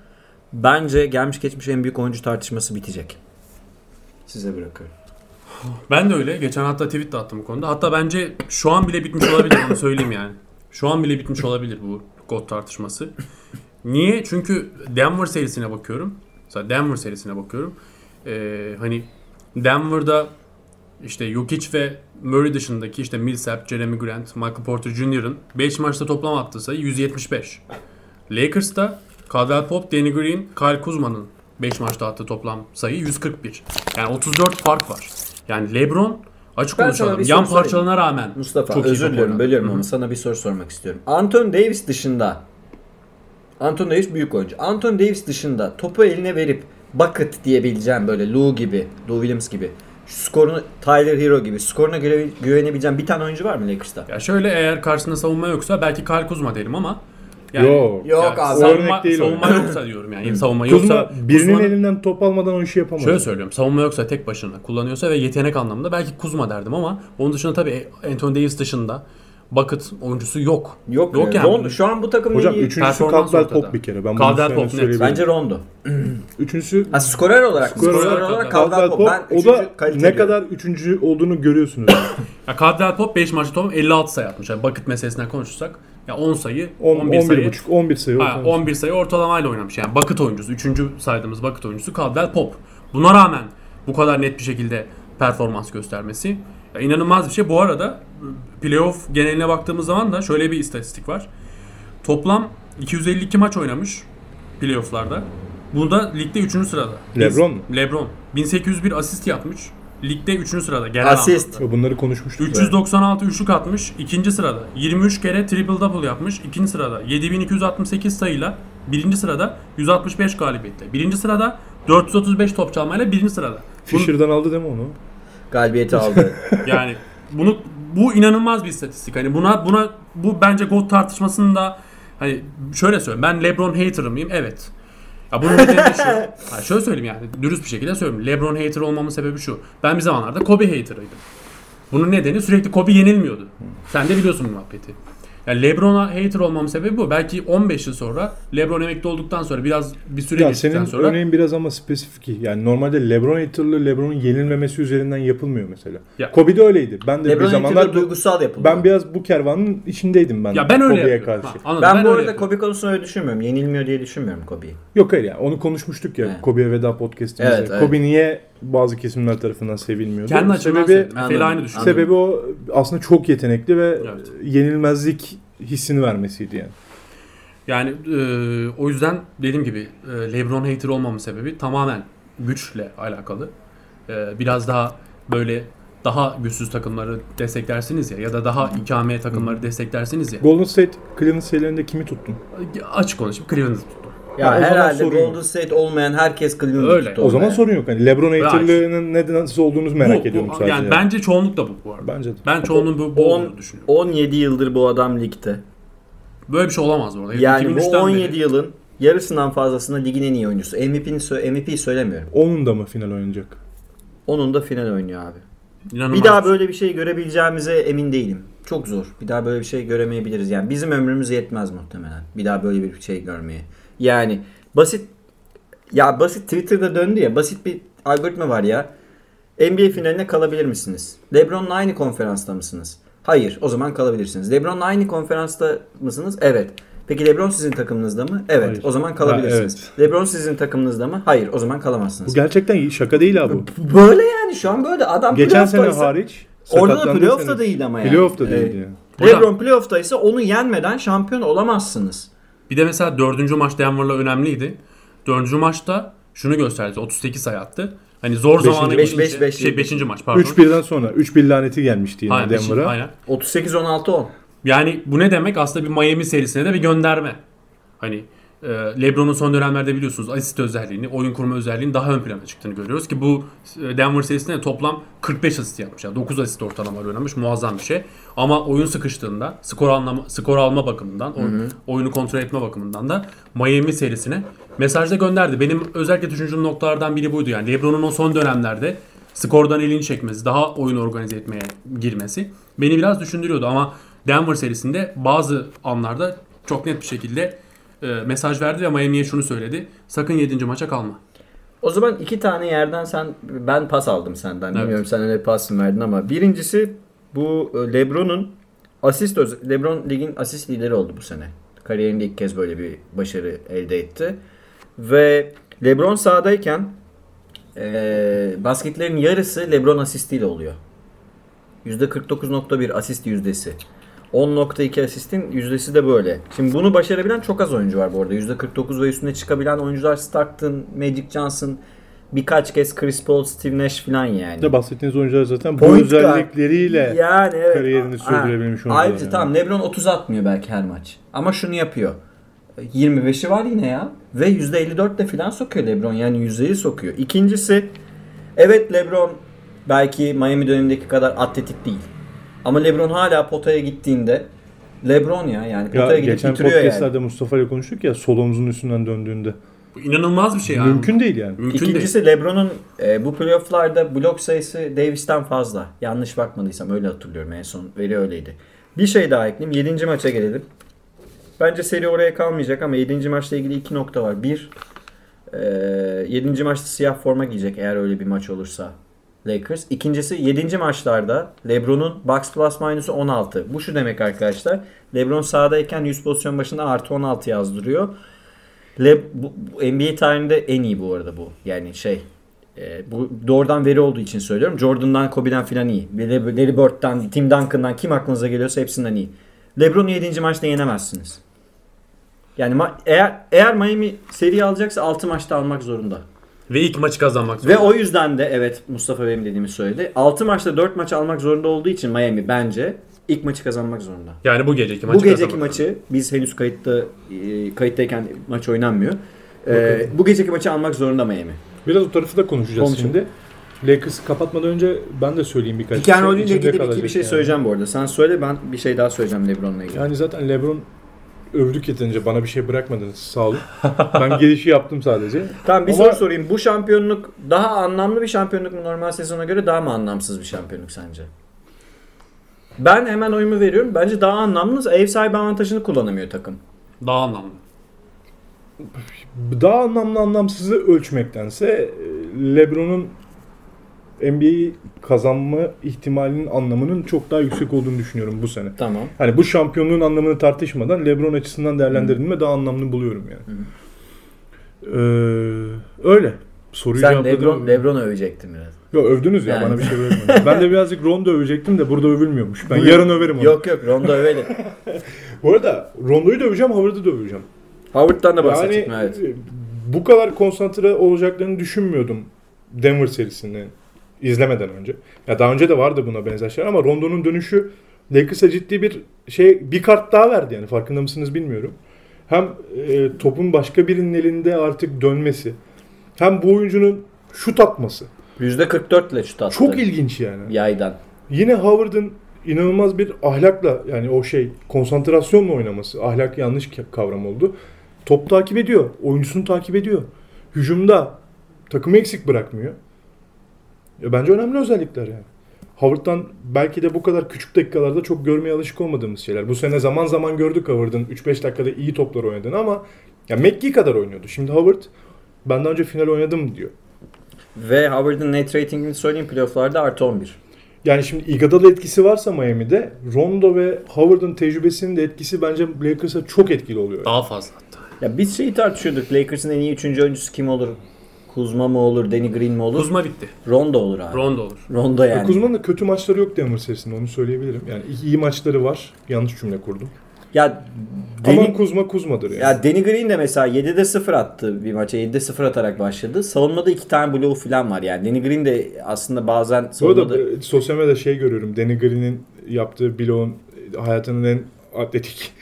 bence gelmiş geçmiş en büyük oyuncu tartışması bitecek. Size bırakıyorum. Ben de öyle. Geçen hatta tweet de attım bu konuda. Hatta bence şu an bile bitmiş olabilir onu söyleyeyim yani. Şu an bile bitmiş olabilir bu GOAT tartışması. Niye? Çünkü Denver serisine bakıyorum. Mesela Denver serisine bakıyorum. Ee, hani Denver'da işte Jokic ve Murray dışındaki işte Millsap, Jeremy Grant, Michael Porter Jr.'ın 5 maçta toplam attığı sayı 175. Lakers'ta Caldwell Pope, Danny Green, Kyle Kuzma'nın 5 maçta attığı toplam sayı 141. Yani 34 fark var. Yani LeBron açık Ben konuşalım. Yan parçalarına rağmen Mustafa çok özür diliyorum bölüyorum ama sana bir soru sormak istiyorum. Anthony Davis dışında Anthony Davis büyük oyuncu. Anthony Davis dışında topu eline verip bucket diyebileceğim böyle Lou gibi, Lou Williams gibi skorunu Tyler Hero gibi skoruna göre güvenebileceğim bir tane oyuncu var mı Lakers'ta? Ya şöyle eğer karşısında savunma yoksa belki Kyle Kuzma derim ama yani, Yok. Yok yani abi. savunma, Örnek değil o. savunma [clears throat] yoksa diyorum yani. savunma Kuzma yoksa birinin Kuzma'nın- elinden top almadan o işi yapamaz. Şöyle söylüyorum. Savunma yoksa tek başına kullanıyorsa ve yetenek anlamında belki Kuzma derdim ama onun dışında tabii Anthony Davis dışında bucket oyuncusu yok. Yok, Yok yani. Rondo, şu an bu takımın Hocam iyi- üçüncüsü Caldwell. Pope bir kere. Ben bunu Caldwell Pope net. bence Rondo. [clears throat] Üçüncüsü Ha skorer olarak, Skorer skorer olarak Caldwell Pope. Ben o da ne kadar üçüncü olduğunu görüyorsunuz. Ya Caldwell Pope 5 maçta toplam 56 sayı atmış. Yani bucket meselesinden konuşursak ya 10 sayı, 10, 11 11 sayı. buçuk, 11 sayı. Ha, 11 sayı ortalamayla oynamış. Yani bucket oyuncusu. 3. saydığımız bucket oyuncusu Caldwell Pope. Buna rağmen bu kadar net bir şekilde performans göstermesi ya inanılmaz bir şey. Bu arada playoff geneline baktığımız zaman da şöyle bir istatistik var. Toplam 252 maç oynamış playofflarda. Bunda ligde 3. sırada. LeBron mu? LeBron. 1801 asist yapmış. Ligde 3. sırada genel Asist. anlamda. Bunları konuşmuştuk. 396 üçlük atmış. ikinci sırada. 23 kere triple double yapmış. ikinci sırada. 7268 sayıyla birinci sırada. 165 galibiyetle. Birinci sırada 435 top çalmayla birinci sırada. Bunu- Fisher'dan aldı değil mi onu? Galibiyeti aldı. [laughs] yani bunu bu inanılmaz bir istatistik. Hani buna buna bu bence GOAT tartışmasında hani şöyle söyleyeyim. Ben LeBron hater'ı mıyım? Evet. Ya bunun nedeni de şu. [laughs] Ha şöyle söyleyeyim yani dürüst bir şekilde söyleyeyim. LeBron hater olmamın sebebi şu. Ben bir zamanlarda Kobe hater'ıydım. Bunun nedeni sürekli Kobe yenilmiyordu. Sen de biliyorsun bu muhabbeti. Yani LeBron'a hater olmamın sebebi bu. Belki 15 yıl sonra LeBron emekli olduktan sonra biraz bir süre Ya geçtikten senin sonra örneğin biraz ama spesifik. Yani normalde LeBron haterlığı LeBron'un yenilmemesi üzerinden yapılmıyor mesela. Ya- Kobe de öyleydi. Ben de bir LeBron zamanlar zamanlar duygusal yapıldı. ben biraz bu kervanın içindeydim ben. ya ben öyle Kobe'ye karşı. Ha, anladım. ben, bu arada yapıyorum. Kobe konusunu öyle düşünmüyorum. Yenilmiyor diye düşünmüyorum Kobe'yi. Yok hayır ya onu konuşmuştuk ya Evet. Kobe'ye veda podcast'imizde. Evet, evet. Kobe niye bazı kesimler tarafından sevilmiyordu? Kendi açımdan sebebi, Efe aynı düşünüyor. sebebi o aslında çok yetenekli ve Evet. yenilmezlik hissini vermesiydi yani. Yani e, o yüzden dediğim gibi e, LeBron hater olmamın sebebi tamamen güçle alakalı. E, biraz daha böyle daha güçsüz takımları desteklersiniz ya ya da daha ikame takımları desteklersiniz ya. Golden State Cleveland serilerinde kimi tuttun? Açık konuşayım Cleveland'ı tuttum. Ya zaman herhalde. Golden State olmayan herkes Cleveland'ı Öyle. tuttu O zaman orada. sorun yok. Hani LeBron haterlığının neden nasıl olduğunu merak Bu- bu- ediyorum sadece. Yani bence çoğunluk da bu bu arada. Bence de. Ben çoğunluğun bu, bu On- olduğunu düşünüyorum. 17 yıldır bu adam ligde. Böyle bir şey olamaz bu arada. Yani bu 2003'ten 17 beri. yılın yarısından fazlasında ligin en iyi oyuncusu. MVP'ni sö- MVP söylemiyorum. Onun da mı final oynayacak? Onun da final oynuyor abi. İnanılmaz Bir daha böyle bir şey görebileceğimize emin değilim. Çok zor. Bir daha böyle bir şey göremeyebiliriz. Yani bizim ömrümüz yetmez muhtemelen. Bir daha böyle bir şey görmeye. Yani basit ya basit Twitter'da döndü ya. Basit bir algoritma var ya. NBA finaline kalabilir misiniz? LeBron'la aynı konferansta mısınız? Hayır. O zaman kalabilirsiniz. LeBron'la aynı konferansta mısınız? Evet. Peki LeBron sizin takımınızda mı? Evet. Hayır. O zaman kalabilirsiniz. Ha, LeBron sizin takımınızda mı? Hayır. O zaman kalamazsınız. Bu gerçekten. Şaka değil abi. bu. Böyle yani şu an böyle adam Geçen sene playoff'taysa- hariç. Orada da playoff'ta sene- değil ama yani. Playoff'ta Ee, değildi yani. LeBron playoff'taysa onu yenmeden şampiyon olamazsınız. Bir de mesela dördüncü maç Denver'la önemliydi. Dördüncü maçta şunu gösterdi. 38 sayı attı. Hani zor Beşinci zamanı Beş- beş- beş şey değil. 5. maç pardon. 3-1'den sonra 3-1 laneti gelmişti yine Aynen, beşinci- Denver'a. aynen. 38-16-10. Yani bu ne demek? Aslında bir Miami serisine de bir gönderme. Hani e, LeBron'un son dönemlerde biliyorsunuz asist özelliğini, oyun kurma özelliğinin daha ön plana çıktığını görüyoruz ki bu e, Denver serisinde toplam 45 asist yapmış. Yani 9 asist ortalama oynamış. Muazzam bir şey. Ama oyun sıkıştığında skor alma, skor alma bakımından, oy- oyunu kontrol etme bakımından da Miami serisine mesaj da gönderdi. Benim özellikle düşündüğüm noktalardan biri buydu. Yani LeBron'un o son dönemlerde skordan elini çekmesi, daha oyunu organize etmeye girmesi beni biraz düşündürüyordu ama Denver serisinde bazı anlarda çok net bir şekilde e, mesaj verdi ve Miami'ye şunu söyledi. Sakın 7. maça kalma. O zaman iki tane yerden sen ben pas aldım senden. Evet. Bilmiyorum sen öyle pas mı verdin ama birincisi bu e, LeBron'un asist LeBron ligin asist lideri oldu bu sene. Kariyerinde ilk kez böyle bir başarı elde etti. Ve LeBron sahadayken e, basketlerin yarısı LeBron asistiyle oluyor. %49.1 asist yüzdesi. 10.2 asistin yüzdesi de böyle. Şimdi bunu başarabilen çok az oyuncu var bu arada. %49 ve üstüne çıkabilen oyuncular Stockton, Magic Johnson, birkaç kez Chris Paul, Steve Nash falan yani. De bahsettiğiniz oyuncular zaten bu Point guard. özellikleriyle yani evet. kariyerini sürdürebilmiş oyuncular Ayrıca yani. tamam LeBron 30 atmıyor belki her maç. Ama şunu yapıyor. 25'i var yine ya. Ve %54 de filan sokuyor LeBron. Yani yüzdeyi sokuyor. İkincisi evet LeBron belki Miami dönemindeki kadar atletik değil. Ama LeBron hala potaya gittiğinde LeBron ya yani potaya ya gidip geçen bitiriyor podcastlerde yani. Mustafa ile konuştuk ya sol omzunun üstünden döndüğünde. Bu inanılmaz bir şey yani. Mümkün değil yani. Mümkün değil. İkincisi LeBron'un e, bu playoff'larda blok sayısı Davis'ten fazla. Yanlış bakmadıysam öyle hatırlıyorum en son veri öyleydi. Bir şey daha ekleyeyim. 7. maça gelelim. Bence seri oraya kalmayacak ama 7. maçla ilgili iki nokta var. Bir, e, 7. maçta siyah forma giyecek eğer öyle bir maç olursa Lakers. İkincisi 7. maçlarda LeBron'un box plus minus'u 16. Bu şu demek arkadaşlar. LeBron sahadayken 100 pozisyon başında artı 16 yazdırıyor. Le, bu, NBA tarihinde en iyi bu arada bu. Yani şey e, bu doğrudan veri olduğu için söylüyorum. Jordan'dan, Kobe'den filan iyi. Larry Bird'den, Tim Duncan'dan kim aklınıza geliyorsa hepsinden iyi. LeBron'u 7. maçta yenemezsiniz. Yani ma- eğer eğer Miami seri alacaksa 6 maçta almak zorunda. Ve ilk maçı kazanmak Ve zorunda. o yüzden de evet Mustafa benim dediğimi söyledi. 6 maçta 4 maç almak zorunda olduğu için Miami bence ilk maçı kazanmak zorunda. Yani bu geceki maçı bu geceki kazanmak maçı biz henüz kayıtta e, kayıttayken maç oynanmıyor. E, bu geceki maçı almak zorunda Miami. Biraz o tarafı da konuşacağız Konuşalım. şimdi. Lakers'ı kapatmadan önce ben de söyleyeyim birkaç roll ile İçimde ilgili bir, iki kalacak bir şey yani. söyleyeceğim bu arada. Sen söyle ben bir şey daha söyleyeceğim LeBron'la ilgili. Yani zaten LeBron övdük yeterince bana bir şey bırakmadınız sağ olun. ben gelişi yaptım sadece. Tamam bir Ama- soru sorayım. Bu şampiyonluk daha anlamlı bir şampiyonluk mu normal sezona göre daha mı anlamsız bir şampiyonluk sence? Ben hemen oyumu veriyorum. Bence daha anlamlı. Ev sahibi avantajını kullanamıyor takım. Daha anlamlı. Daha anlamlı anlamsızı ölçmektense e, LeBron'un NBA'yi kazanma ihtimalinin anlamının çok daha yüksek olduğunu düşünüyorum bu sene. Tamam. Hani bu şampiyonluğun anlamını tartışmadan LeBron açısından değerlendirildiğinde daha anlamlı buluyorum yani. Ee, öyle. Soruyu Sen. Lebron, Lebron'u övecektin biraz. Yo, övdünüz ya Yani. bana bir şey vermediniz. ben de birazcık Rondo övecektim de burada övülmüyormuş. Ben yarın överim onu. Yok yok Rondo övelim. [laughs] Bu arada Rondo'yu da öveceğim, Howard'ı da öveceğim. Howard'dan da Yani bahsedecektim evet. bu kadar konsantre olacaklarını düşünmüyordum Denver serisini izlemeden önce. Ya daha önce de vardı buna benzer şeyler ama Rondo'nun dönüşü Lakers'a ciddi bir şey bir kart daha verdi yani farkında mısınız bilmiyorum. Hem e, topun başka birinin elinde artık dönmesi hem bu oyuncunun şut atması. %44 ile şut attı. Çok ilginç yani. Yaydan. Yine Howard'ın inanılmaz bir ahlakla yani o şey konsantrasyonla oynaması. Ahlak yanlış kavram oldu. Top takip ediyor. Oyuncusunu takip ediyor. Hücumda takımı eksik bırakmıyor. Ya bence önemli özellikler yani. Howard'dan belki de bu kadar küçük dakikalarda çok görmeye alışık olmadığımız şeyler. Bu sene zaman zaman gördük Howard'ın 3-5 dakikada iyi toplar oynadığını ama ya McGee kadar oynuyordu. Şimdi Howard ben daha önce final oynadım diyor. Ve Howard'ın net ratingini söyleyeyim playofflarda artı 11. Yani şimdi Iguodala etkisi varsa Miami'de Rondo ve Howard'ın tecrübesinin de etkisi bence Lakers'a çok etkili oluyor. Daha fazla hatta. Ya biz şeyi tartışıyorduk. Lakers'ın en iyi 3. oyuncusu kim olur? Kuzma mı olur? Danny Green mi olur? Kuzma bitti. Rondo olur abi. Rondo olur. Rondo yani. Kuzma'nın da kötü maçları yok Denver serisinde onu söyleyebilirim. Yani iyi maçları var. Yanlış cümle kurdum. Ya Ama Danny, Kuzma Kuzma'dır yani. ya Danny Green de mesela 7'de 0 attı bir maça. 7'de 0 atarak başladı. Savunmada iki tane bloğu falan var yani. Danny Green de aslında bazen Bu arada savunmada... sosyal medyada şey görüyorum. Danny Green'in yaptığı bloğun hayatının en atletik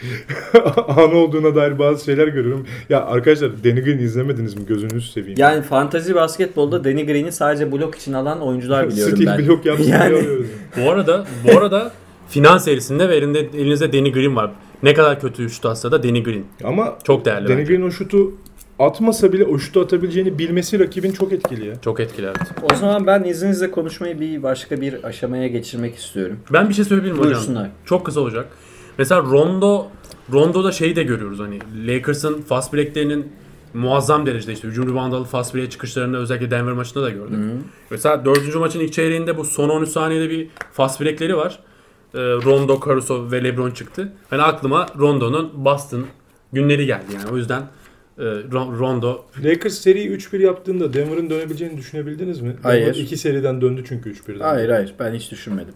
[laughs] anı olduğuna dair bazı şeyler görüyorum. Ya arkadaşlar Danny Green izlemediniz mi? Gözünüzü seveyim. Yani fantazi basketbolda Danny Green'i sadece blok için alan oyuncular biliyorum Steel ben. blok yapsın [laughs] Yani- diye alıyoruz. Bu arada bu arada final serisinde ve elinde elinizde Danny Green var. Ne kadar kötü şut atsa da Danny Green. Ama Çok değerli. Danny bence. Green o şutu atmasa bile o şutu atabileceğini bilmesi rakibin çok etkili ya. Çok etkili evet. O zaman ben izninizle konuşmayı bir başka bir aşamaya geçirmek istiyorum. Ben bir şey söyleyebilir miyim hocam? Buyursunlar. Çok kısa olacak. Mesela Rondo Rondo'da şeyi de görüyoruz hani Lakers'ın fast break'lerinin muazzam derecede işte hücum reboundalı fast break'e çıkışlarını özellikle Denver maçında da gördük. Mesela 4. maçın ilk çeyreğinde bu son 13 saniyede bir fast break'leri var. Ee, Rondo, Caruso ve LeBron çıktı. Hani aklıma Rondo'nun Boston günleri geldi yani. O yüzden e, Ron- Rondo Lakers seriyi 3-1 yaptığında Denver'ın dönebileceğini düşünebildiniz mi? Hayır. Denver iki seriden döndü çünkü 3-1'den. Hayır hayır ben hiç düşünmedim.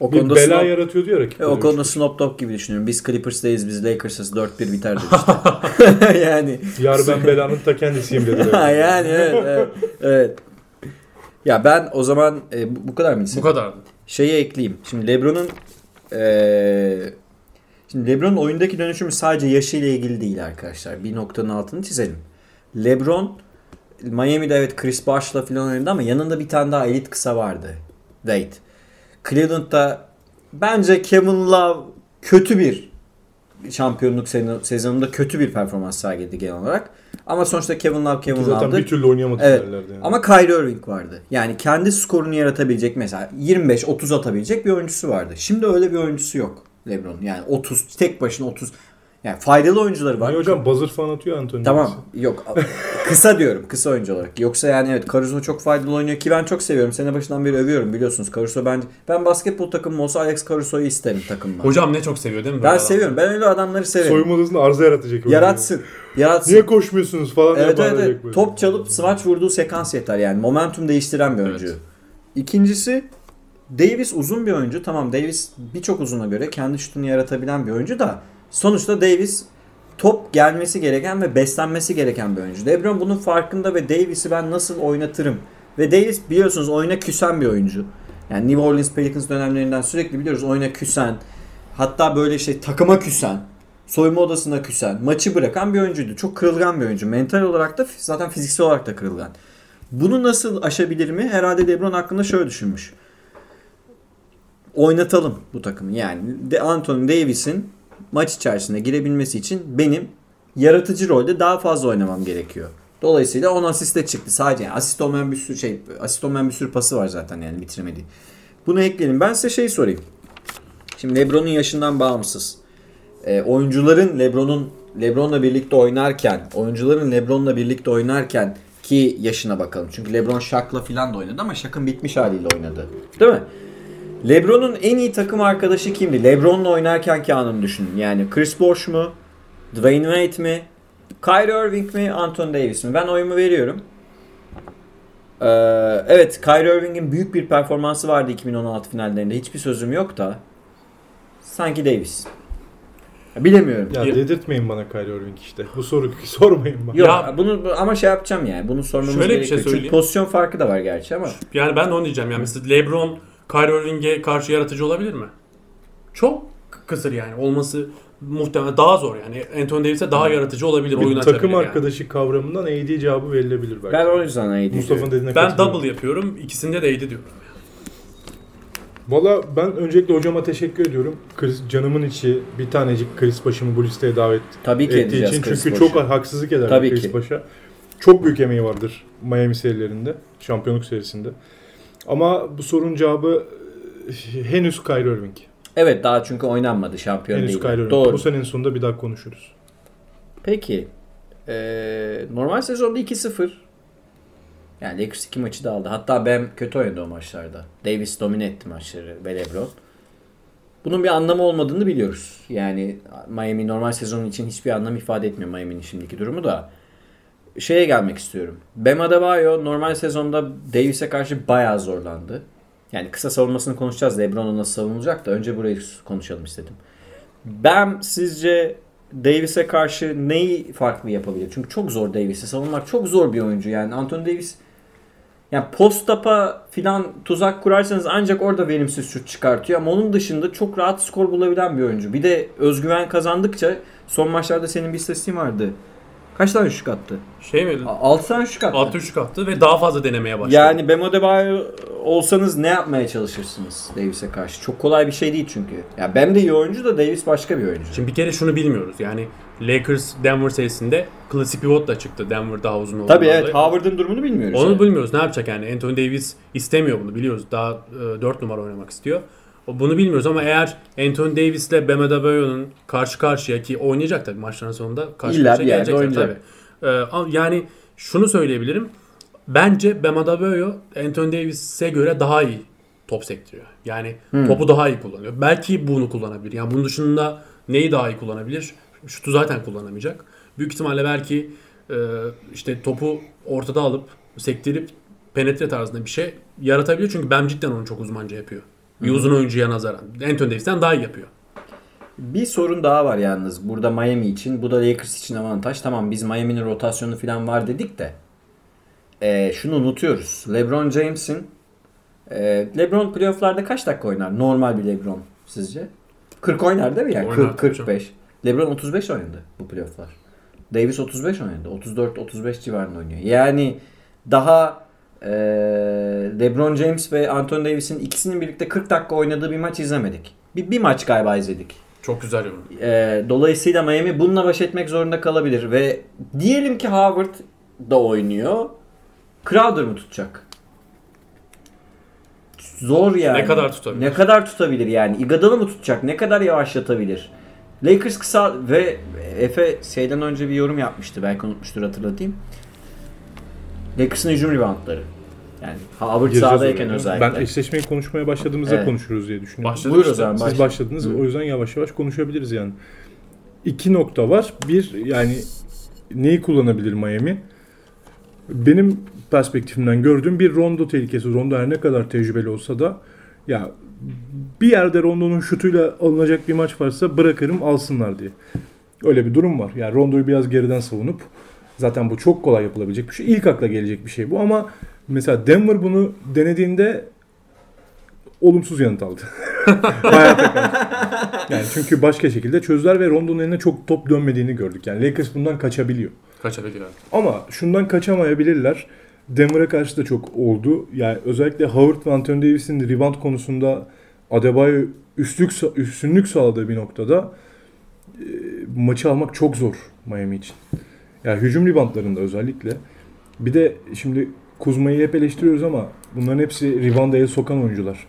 O Bir konuda bela Snoop, yaratıyordu ya rakipleri. E, o konuda Snoop Dogg gibi düşünüyorum. Biz Clippers'dayız biz Lakers'ız 4-1 biter işte. [laughs] [laughs] yani Yar ben belanın ta kendisiyim dedi. Ha, [laughs] yani evet, evet, evet. Ya ben o zaman e, bu- kadar mıydı? bu kadardı. Şeyi ekleyeyim. Şimdi LeBron'un eee şimdi LeBron'un oyundaki dönüşümü sadece yaşıyla ilgili değil arkadaşlar. Bir noktanın altını çizelim. LeBron Miami'de evet Chris Bosh'la falan oynadı ama yanında bir tane daha elit kısa vardı. Wade. Cleveland'da bence Kevin Love kötü bir şampiyonluk sezonu- sezonunda kötü bir performans sergiledi genel olarak. Ama sonuçta Kevin Love Kevin Zaten Love'dı. bir türlü oynayamadı Evet. yani. Ama Kyrie Irving vardı. Yani kendi skorunu yaratabilecek mesela 25-30 atabilecek bir oyuncusu vardı. Şimdi öyle bir oyuncusu yok LeBron. Yani 30 tek başına 30 yani faydalı oyuncuları var. Niye hocam buzzer falan atıyor Anthony Tamam. Yok. [laughs] kısa diyorum. Kısa oyuncu olarak. Yoksa yani evet Caruso çok faydalı oynuyor ki ben çok seviyorum. Sene başından beri övüyorum biliyorsunuz. Caruso ben ben basketbol takımım olsa Alex Caruso'yu isterim takımıma. Hocam ne çok seviyor değil mi? ben adam? seviyorum. Ben öyle adamları severim. Soyunma odasında arıza yaratacak. Yaratsın. Yaratsın. Niye koşmuyorsunuz falan Evet evet, evet. böyle. Top çalıp smaç vurduğu sekans yeter yani. Momentum değiştiren bir oyuncu. Evet. İkincisi Davis uzun bir oyuncu. Tamam Davis birçok uzuna göre kendi şutunu yaratabilen bir oyuncu da sonuçta Davis top gelmesi gereken ve beslenmesi gereken bir oyuncu. LeBron bunun farkında ve Davis'i ben nasıl oynatırım? Ve Davis biliyorsunuz oyuna küsen bir oyuncu. Yani New Orleans Pelicans dönemlerinden sürekli biliyoruz oyuna küsen. Hatta böyle şey takıma küsen. Soyunma odasında küsen. Maçı bırakan bir oyuncuydu. Çok kırılgan bir oyuncu. Mental olarak da zaten fiziksel olarak da kırılgan. Bunu nasıl aşabilir mi? Herhalde LeBron hakkında şöyle düşünmüş. Oynatalım bu takımı. Yani Anthony Davis'in maç içerisinde girebilmesi için benim yaratıcı rolde daha fazla oynamam gerekiyor. Dolayısıyla 10 asiste çıktı sadece. Yani asist olmayan bir sürü şey, asist olmayan bir sürü pası var zaten yani bitiremediği. Bunu ekleyelim. Ben size şey sorayım. Şimdi LeBron'un yaşından bağımsız. E, oyuncuların LeBron'un LeBron'la birlikte oynarken, oyuncuların LeBron'la birlikte oynarken ki yaşına bakalım. Çünkü LeBron Shaq'la filan da oynadı ama Shaq'ın bitmiş haliyle oynadı. Değil mi? LeBron'un en iyi takım arkadaşı kimdi? LeBron'la oynarken ki anını düşünün. Yani Chris Bosh mu? Dwayne Wade mi? Kyrie Irving mi? Anthony Davis mi? Ben oyumu veriyorum. Ee, evet Kyrie Irving'in büyük bir performansı vardı 2016 finallerinde. Hiçbir sözüm yok da. Sanki Davis. Bilemiyorum. Ya dedirtmeyin bana Kyrie Irving işte. Bu soruyu [laughs] sormayın bana. Yok Ya- bunu ama şey yapacağım yani. Bunu sormamız Şöyle bir şey gerekiyor. Çünkü söyleyeyim. pozisyon farkı da var gerçi ama. Yani ben de onu diyeceğim. Yani mesela LeBron Kyrie Irving'e karşı yaratıcı olabilir mi? Çok kısır yani. Olması muhtemelen daha zor yani. Anthony Davis'e daha yaratıcı olabilir. oyun Bir açabilir takım yani. arkadaşı kavramından AD cevabı verilebilir belki. Ben o yüzden AD Mustafa'nın dediğine Ben double yapıyorum. İkisinde de 7 diyorum. Valla ben öncelikle hocama teşekkür ediyorum. Chris, canımın içi bir tanecik Chris başımı bu listeye davet Tabii ki ettiği edeceğiz için. Chris Çünkü Bosh'u. çok haksızlık eder Tabii Chris ki. Baş'a. Çok büyük emeği vardır Miami serilerinde. Şampiyonluk serisinde. Ama bu sorunun cevabı eh, henüz Kyrie Irving. Evet daha çünkü oynanmadı şampiyon Henüz değil. Kyrie Irving. Doğru. Bu senenin sonunda bir daha konuşuruz. Peki. Ee, normal sezonda 2-0. Yani Lakers 2 maçı da aldı. Hatta ben kötü oynadı o maçlarda. Davis domine etti maçları ve LeBron. Bunun bir anlamı olmadığını biliyoruz. Yani Miami normal sezonun için hiçbir anlam ifade etmiyor Miami'nin şimdiki durumu da. Şeye gelmek istiyorum. Bam Adebayo normal sezonda Davis'e karşı bayağı zorlandı. Yani kısa savunmasını konuşacağız. LeBron'un nasıl savunulacak da önce burayı konuşalım istedim. Bam sizce Davis'e karşı neyi farklı yapabilir? Çünkü çok zor Davis'i savunmak. Çok zor bir oyuncu yani. Anthony Davis Yani post-up'a filan tuzak kurarsanız ancak orada verimsiz şut çıkartıyor. Ama onun dışında çok rahat skor bulabilen bir oyuncu. Bir de özgüven kazandıkça son maçlarda senin bir istatistiğin vardı. Kaç tane şut attı? Şey mi? 6 tane şut attı. 6 üçlük attı ve daha fazla denemeye başladı. Yani Bam Adebayo olsanız ne yapmaya çalışırsınız Davis'e karşı? Çok kolay bir şey değil çünkü. Ya Bam de iyi oyuncu da Davis başka bir oyuncu. Şimdi bir kere şunu bilmiyoruz. Yani Lakers Denver serisinde klasik pivot da çıktı. Denver daha uzun olduğu Tabii evet Howard'ın durumunu bilmiyoruz. Onu yani. bilmiyoruz. Ne yapacak yani? Anthony Davis istemiyor bunu biliyoruz. Daha e, 4 numara oynamak istiyor. Bunu bilmiyoruz ama eğer Anthony Davis ile Bam Adebayo'nun karşı karşıya ki oynayacak tabii maçların sonunda karşı İlla karşıya gelecekler oynayacak. tabii. E, ama yani şunu söyleyebilirim. Bence Bam Adebayo Anthony Davis'e göre daha iyi top sektiriyor. Yani Hmm. topu daha iyi kullanıyor. Belki bunu kullanabilir. Yani bunun dışında neyi daha iyi kullanabilir? Şutu zaten kullanamayacak. Büyük ihtimalle belki e, işte topu ortada alıp sektirip penetre tarzında bir şey yaratabilir. Çünkü Bam cidden onu çok uzmanca yapıyor. Bir uzun oyuncuya nazaran. Anthony Davis'ten daha iyi yapıyor. Bir sorun daha var yalnız burada Miami için. Bu da Lakers için avantaj. Tamam biz Miami'nin rotasyonu falan var dedik de. Ee, şunu unutuyoruz. LeBron James'in e, LeBron playofflarda kaç dakika oynar? Normal bir LeBron sizce? 40 oynar değil mi yani? Oynar 40 tabii 45. LeBron 35 oynadı bu playofflar. Davis 35 oynadı. 34 35 civarında oynuyor. Yani daha e, LeBron James ve Anthony Davis'in ikisinin birlikte 40 dakika oynadığı bir maç izlemedik. Bir, bir maç galiba izledik. Çok güzel yorum. Ee, dolayısıyla Miami bununla baş etmek zorunda kalabilir ve diyelim ki Howard da oynuyor. Crowder mı tutacak? Zor yani. Ne kadar tutabilir? Ne kadar tutabilir yani? Iguodala mı tutacak? Ne kadar yavaşlatabilir? Lakers kısa ve Efe şeyden önce bir yorum yapmıştı. Belki unutmuştur hatırlatayım. Lakers'ın hücum reboundları. Yani Howard Gireceğiz sahadayken oraya. özellikle. Ben eşleşmeyi konuşmaya başladığımızda Evet. konuşuruz diye düşünüyorum. Başladık Buyur o işte. zaman. Siz Baş- başladınız. Hı. O yüzden yavaş yavaş konuşabiliriz yani. İki nokta var. Bir yani neyi kullanabilir Miami? Benim perspektifimden gördüğüm bir Rondo tehlikesi. Rondo her ne kadar tecrübeli olsa da ya bir yerde Rondo'nun şutuyla alınacak bir maç varsa bırakırım alsınlar diye. Öyle bir durum var. Yani Rondo'yu biraz geriden savunup zaten bu çok kolay yapılabilecek bir şey. İlk akla gelecek bir şey bu ama mesela Denver bunu denediğinde olumsuz yanıt aldı. [laughs] Hayata karşı. Yani çünkü başka şekilde çözdüler ve Rondo'nun eline çok top dönmediğini gördük. Yani Lakers bundan kaçabiliyor. Kaçabilir abi. Ama şundan kaçamayabilirler. Denver'a karşı da çok oldu. Yani özellikle Howard ve Anthony Davis'in rebound konusunda Adebayo üstlük, üstünlük sağladığı bir noktada e, maçı almak çok zor Miami için. Yani hücum reboundlarında özellikle. Bir de şimdi Kuzma'yı hep eleştiriyoruz ama bunların hepsi rebound'a el sokan oyuncular.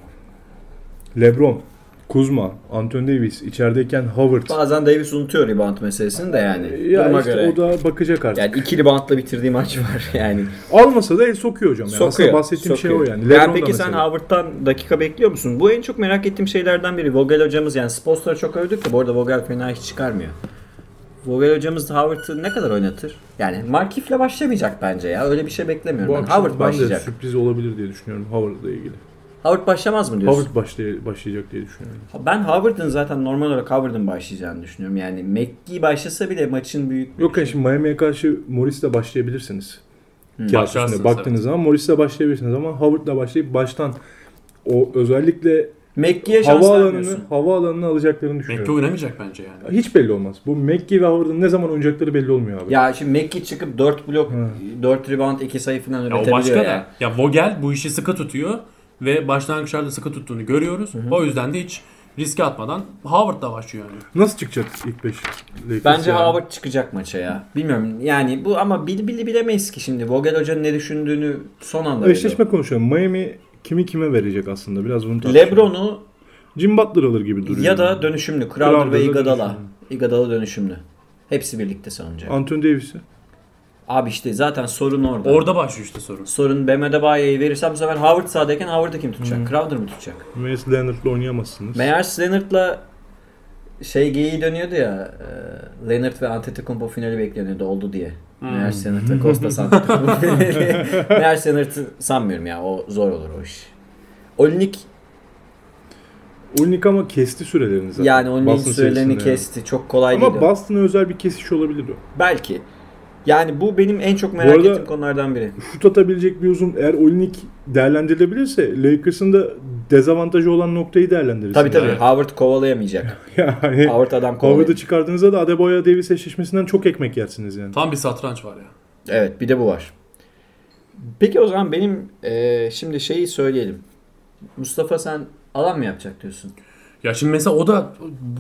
LeBron, Kuzma, Anthony Davis, içerideyken Howard. Bazen Davis unutuyor rebound meselesini de yani. Ya duruma işte göre. o da bakacak artık. Yani iki reboundla bitirdiği maç var [laughs] yani. Almasa da el sokuyor hocam. Yani. Sokuyor. Aslında bahsettiğim sokuyor. şey o yani. Yani LeBron da peki sen mesela. Howard'tan dakika bekliyor musun? Bu en çok merak ettiğim şeylerden biri. Vogel hocamız yani Spolster'ı çok övdük de bu arada Vogel fena hiç çıkarmıyor. Vogel hocamız Howard'ı ne kadar oynatır? Yani Markif'le başlamayacak bence ya. Öyle bir şey beklemiyorum. Bu ben. Howard ben de başlayacak. sürpriz olabilir diye düşünüyorum Howard'la ilgili. Howard başlamaz mı diyorsun? Howard başlay- başlayacak diye düşünüyorum. Ben Howard'ın zaten normal olarak Howard'ın başlayacağını düşünüyorum. Yani McGee başlasa bile maçın büyük Yok yani şimdi Miami'ye karşı Morris'le başlayabilirsiniz. Hmm. Baktığınız zaman Morris'le başlayabilirsiniz ama Howard'la başlayıp baştan o özellikle McGee'ye şans hava vermiyorsun. alanını, hava alanını alacaklarını Mekki düşünüyorum. oynamayacak bence yani. Hiç belli olmaz. Bu McGee ve Howard'ın ne zaman oynayacakları belli olmuyor abi. Ya şimdi McGee çıkıp 4 blok, Hı. 4 rebound, 2 sayı falan Ya o üretebiliyor başka ya. da. Ya Vogel bu işi sıkı tutuyor ve başlangıçlarda sıkı tuttuğunu görüyoruz. O yüzden de hiç riske atmadan Howard'la başlıyor yani. Nasıl çıkacak ilk 5? Bence Howard çıkacak maça ya. Bilmiyorum yani bu ama bil, bil, bilemeyiz ki şimdi. Vogel Hoca'nın ne düşündüğünü son anda. Eşleşme konuşalım. Miami kimi kime verecek aslında? Biraz bunu tartışalım. Lebron'u Jim Butler alır gibi duruyor. ya da dönüşümlü. Crowder Crowder'la ve Iguodala. dönüşümlü. Iguodala dönüşümlü. Hepsi birlikte savunacak. Anthony Davis'i. Abi işte zaten sorun orada. Orada başlıyor işte sorun. Sorun Bam Adebayo'yu verirsem bu sefer Howard sahadayken Howard'ı kim tutacak? Crowder mı tutacak? Mace Leonard'la oynayamazsınız. Meğer Leonard'la şey geyiği dönüyordu ya. E, Leonard ve Antetokounmpo finali bekleniyordu oldu diye. Meğer Leonard'la Kostas Antetokounmpo [laughs] finali. Meğer Leonard'ı sanmıyorum ya. O zor olur o iş. Olinik Olinik ama kesti sürelerini zaten. yani Olinik'in sürelerini serisinde yani. kesti. Çok kolay Ama değil. o. Boston'a özel bir kesiş olabilir o. Belki. Yani bu benim en çok merak arada- ettiğim konulardan biri. Şut atabilecek bir uzun eğer Olinik değerlendirilebilirse Lakers'ın da dezavantajı olan noktayı değerlendirirsin. Tabii tabii. Evet. Howard kovalayamayacak. [laughs] Yani Howard adam Howard'ı kovalayacak. çıkardığınızda da Adebayo Davis eşleşmesinden çok ekmek yersiniz yani. Tam bir satranç var ya. Evet bir de bu var. Peki o zaman benim eee, şimdi şeyi söyleyelim. Mustafa sen alan mı yapacak diyorsun? Ya şimdi mesela o da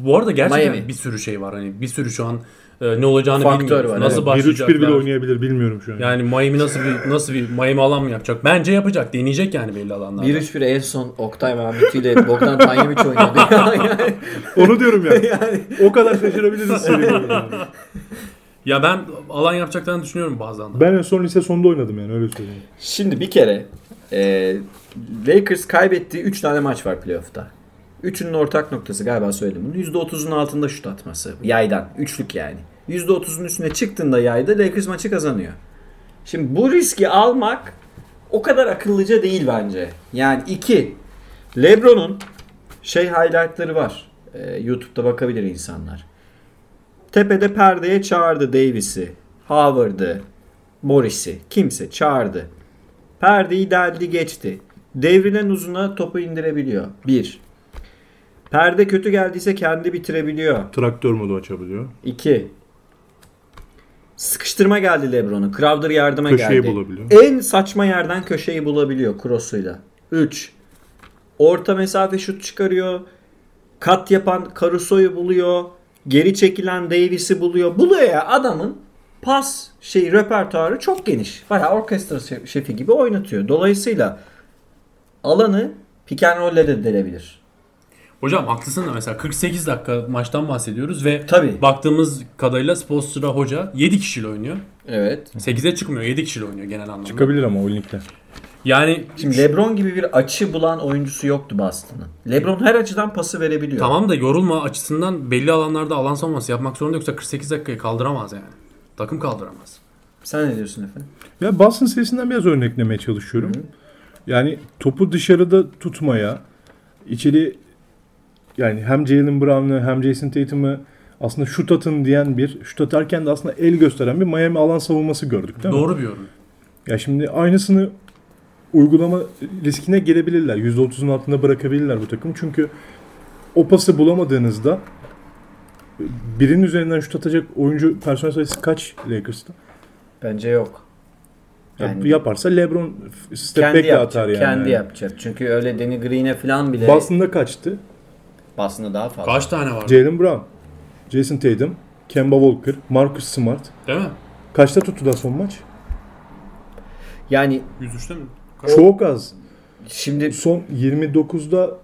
bu arada gerçekten Miami. bir sürü şey var. Hani bir sürü şu an e, ne olacağını Faktör bilmiyoruz. var, Nasıl evet. başlayacaklar? 1-3-1 bile oynayabilir bilmiyorum şu an. Yani Miami nasıl bir nasıl bir Miami alan mı yapacak? Bence yapacak. Deneyecek yani belli alanlarda. 1-3-1 en son Oktay Mahmuti ile Bogdan Tanyevic oynadı. yani, [laughs] [laughs] Onu diyorum ya. [laughs] yani o kadar şaşırabiliriz seride. Ya ben alan yapacaklarını düşünüyorum bazen de. Ben en son lise sonunda oynadım yani öyle söyleyeyim. Şimdi bir kere eee, Lakers kaybettiği 3 tane maç var playoff'ta. Üçünün ortak noktası galiba söyledim bunu. %30'un altında şut atması. Yaydan. Üçlük yani. %30'un üstüne çıktığında yayda Lakers maçı kazanıyor. Şimdi bu riski almak o kadar akıllıca değil bence. Yani iki, Lebron'un şey highlightları var. Ee, YouTube'da bakabilir insanlar. Tepede perdeye çağırdı Davis'i, Howard'ı, Morris'i, kimse çağırdı. Perdeyi deldi geçti. Devrilen uzuna topu indirebiliyor. Bir. Perde kötü geldiyse kendi bitirebiliyor. Traktör modu açabiliyor. 2. Sıkıştırma geldi Lebron'a. Crowder yardıma Köşeyi geldi. bulabiliyor. En saçma yerden köşeyi bulabiliyor cross'uyla. 3. Orta mesafe şut çıkarıyor. Kat yapan Caruso'yu buluyor. Geri çekilen Davis'i buluyor. Buluyor ya adamın pas şey repertuarı çok geniş. Bayağı orkestra şe- şefi gibi oynatıyor. Dolayısıyla alanı pick and roll'le de delebilir. Hocam haklısın da mesela 48 dakika maçtan bahsediyoruz ve Tabii. baktığımız kadarıyla Spolstra hoca 7 kişiyle oynuyor. Evet. 8'e çıkmıyor 7 kişiyle oynuyor genel anlamda. Çıkabilir ama Olinik'le. Yani Şimdi LeBron gibi bir açı bulan oyuncusu yoktu Boston'ın. LeBron her açıdan pası verebiliyor. tamam da yorulma açısından belli alanlarda alan savunması yapmak zorunda yoksa 48 dakikayı kaldıramaz yani. Takım kaldıramaz. Sen ne diyorsun efendim? Ya Boston serisinden biraz örneklemeye çalışıyorum. Yani topu dışarıda tutmaya, içeri yani hem Jalen Brown'ı hem Jason Tatum'ı aslında şut atın diyen bir, şut atarken de aslında el gösteren bir Miami alan savunması gördük değil mi? Doğru bir yorum. Ya şimdi aynısını uygulama riskine gelebilirler. %30'un altında bırakabilirler bu takım. Çünkü o pası bulamadığınızda birinin üzerinden şut atacak oyuncu personel sayısı kaç Lakers'ta? Bence yok. Ya Yani yaparsa LeBron step back'le atar yani. Kendi yapacak. Çünkü öyle Danny Green'e falan bile Boston'da kaçtı? Boston'da daha fazla. Kaç tane var? Jalen Brown, Jason Tatum, Kemba Walker, Marcus Smart. Değil mi? Kaçta tuttu da son maç? Yani 103'te mi? Çok az. şimdi Son 29'da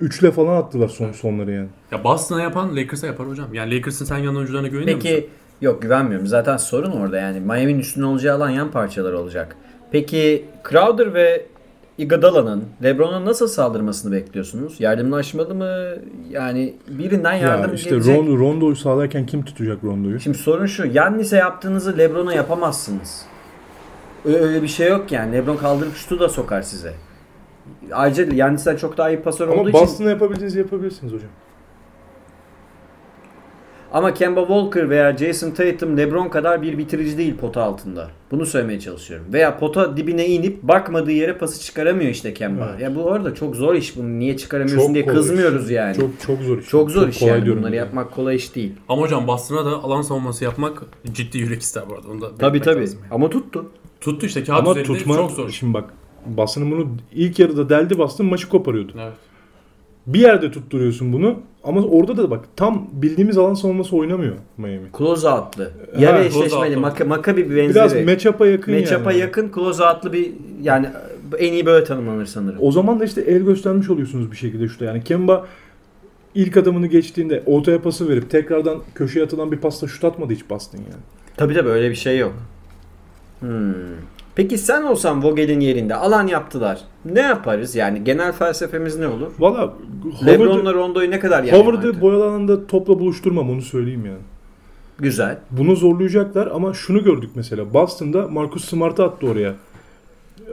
3'le falan attılar son sonları yani. Ya Boston'a yapan Lakers'a yapar hocam. Yani Lakers'ın sen yan oyuncularına güveniyor musun? peki yok güvenmiyorum. Zaten sorun orada yani. Miami'nin üstüne olacağı alan yan parçalar olacak. Peki Crowder ve Iguodala'nın LeBron'a nasıl saldırmasını bekliyorsunuz? Yardımlaşmalı mı? Yani birinden yardım Ya işte gelecek. Rondo, Rondo'yu sağlarken kim tutacak Rondo'yu? Şimdi sorun şu. Yannis'e yaptığınızı LeBron'a yapamazsınız. Öyle, bir şey yok yani. LeBron kaldırıp şutu da sokar size. Ayrıca Yannis'ten çok daha iyi pasör olduğu Ama için. Boston'a yapabildiğinizi yapabilirsiniz hocam. Ama Kemba Walker veya Jason Tatum LeBron kadar bir bitirici değil pota altında. Bunu söylemeye çalışıyorum. Veya pota dibine inip bakmadığı yere pası çıkaramıyor işte Kemba. Evet. Ya bu arada çok zor iş bunu niye çıkaramıyorsun diye kolay kızmıyoruz iş. yani. Çok, Çok çok zor iş. zor iş kolay yani. diyorum Bunları ben. yapmak kolay iş değil. Ama hocam Boston'a da alan savunması yapmak ciddi yürek ister bu arada. Onu da Tabii tabii. lazım yani. Ama tuttu. Tuttu işte kağıt Ama üzerinde tutma çok zor. şimdi bak Boston'ın bunu ilk yarıda deldi Boston maçı koparıyordu. Evet. Bir yerde tutturuyorsun bunu ama orada da bak tam bildiğimiz alan savunması oynamıyor Miami. Close out'lı. Yarı Ha, eşleşmeli. Maka, Makabi bir benzeri. Biraz matchup'a yakın Matchup'a yani. yakın close out'lı bir yani en iyi böyle tanımlanır sanırım. O zaman da işte el göstermiş oluyorsunuz bir şekilde şurada. Yani Kemba ilk adımını geçtiğinde ortaya pası verip tekrardan köşeye atılan bir pasla şut atmadı hiç Boston yani. Tabii tabii öyle bir şey yok. Hmm. Peki sen olsan Vogel'in yerinde alan yaptılar. Ne yaparız? Yani genel felsefemiz ne olur? Valla LeBron'la Rondo'yu ne kadar yani? Howard'ı boyalı alanda topla buluşturmam onu söyleyeyim yani. Güzel. Bunu zorlayacaklar ama şunu gördük mesela. Boston'da Marcus Smart'ı attı oraya.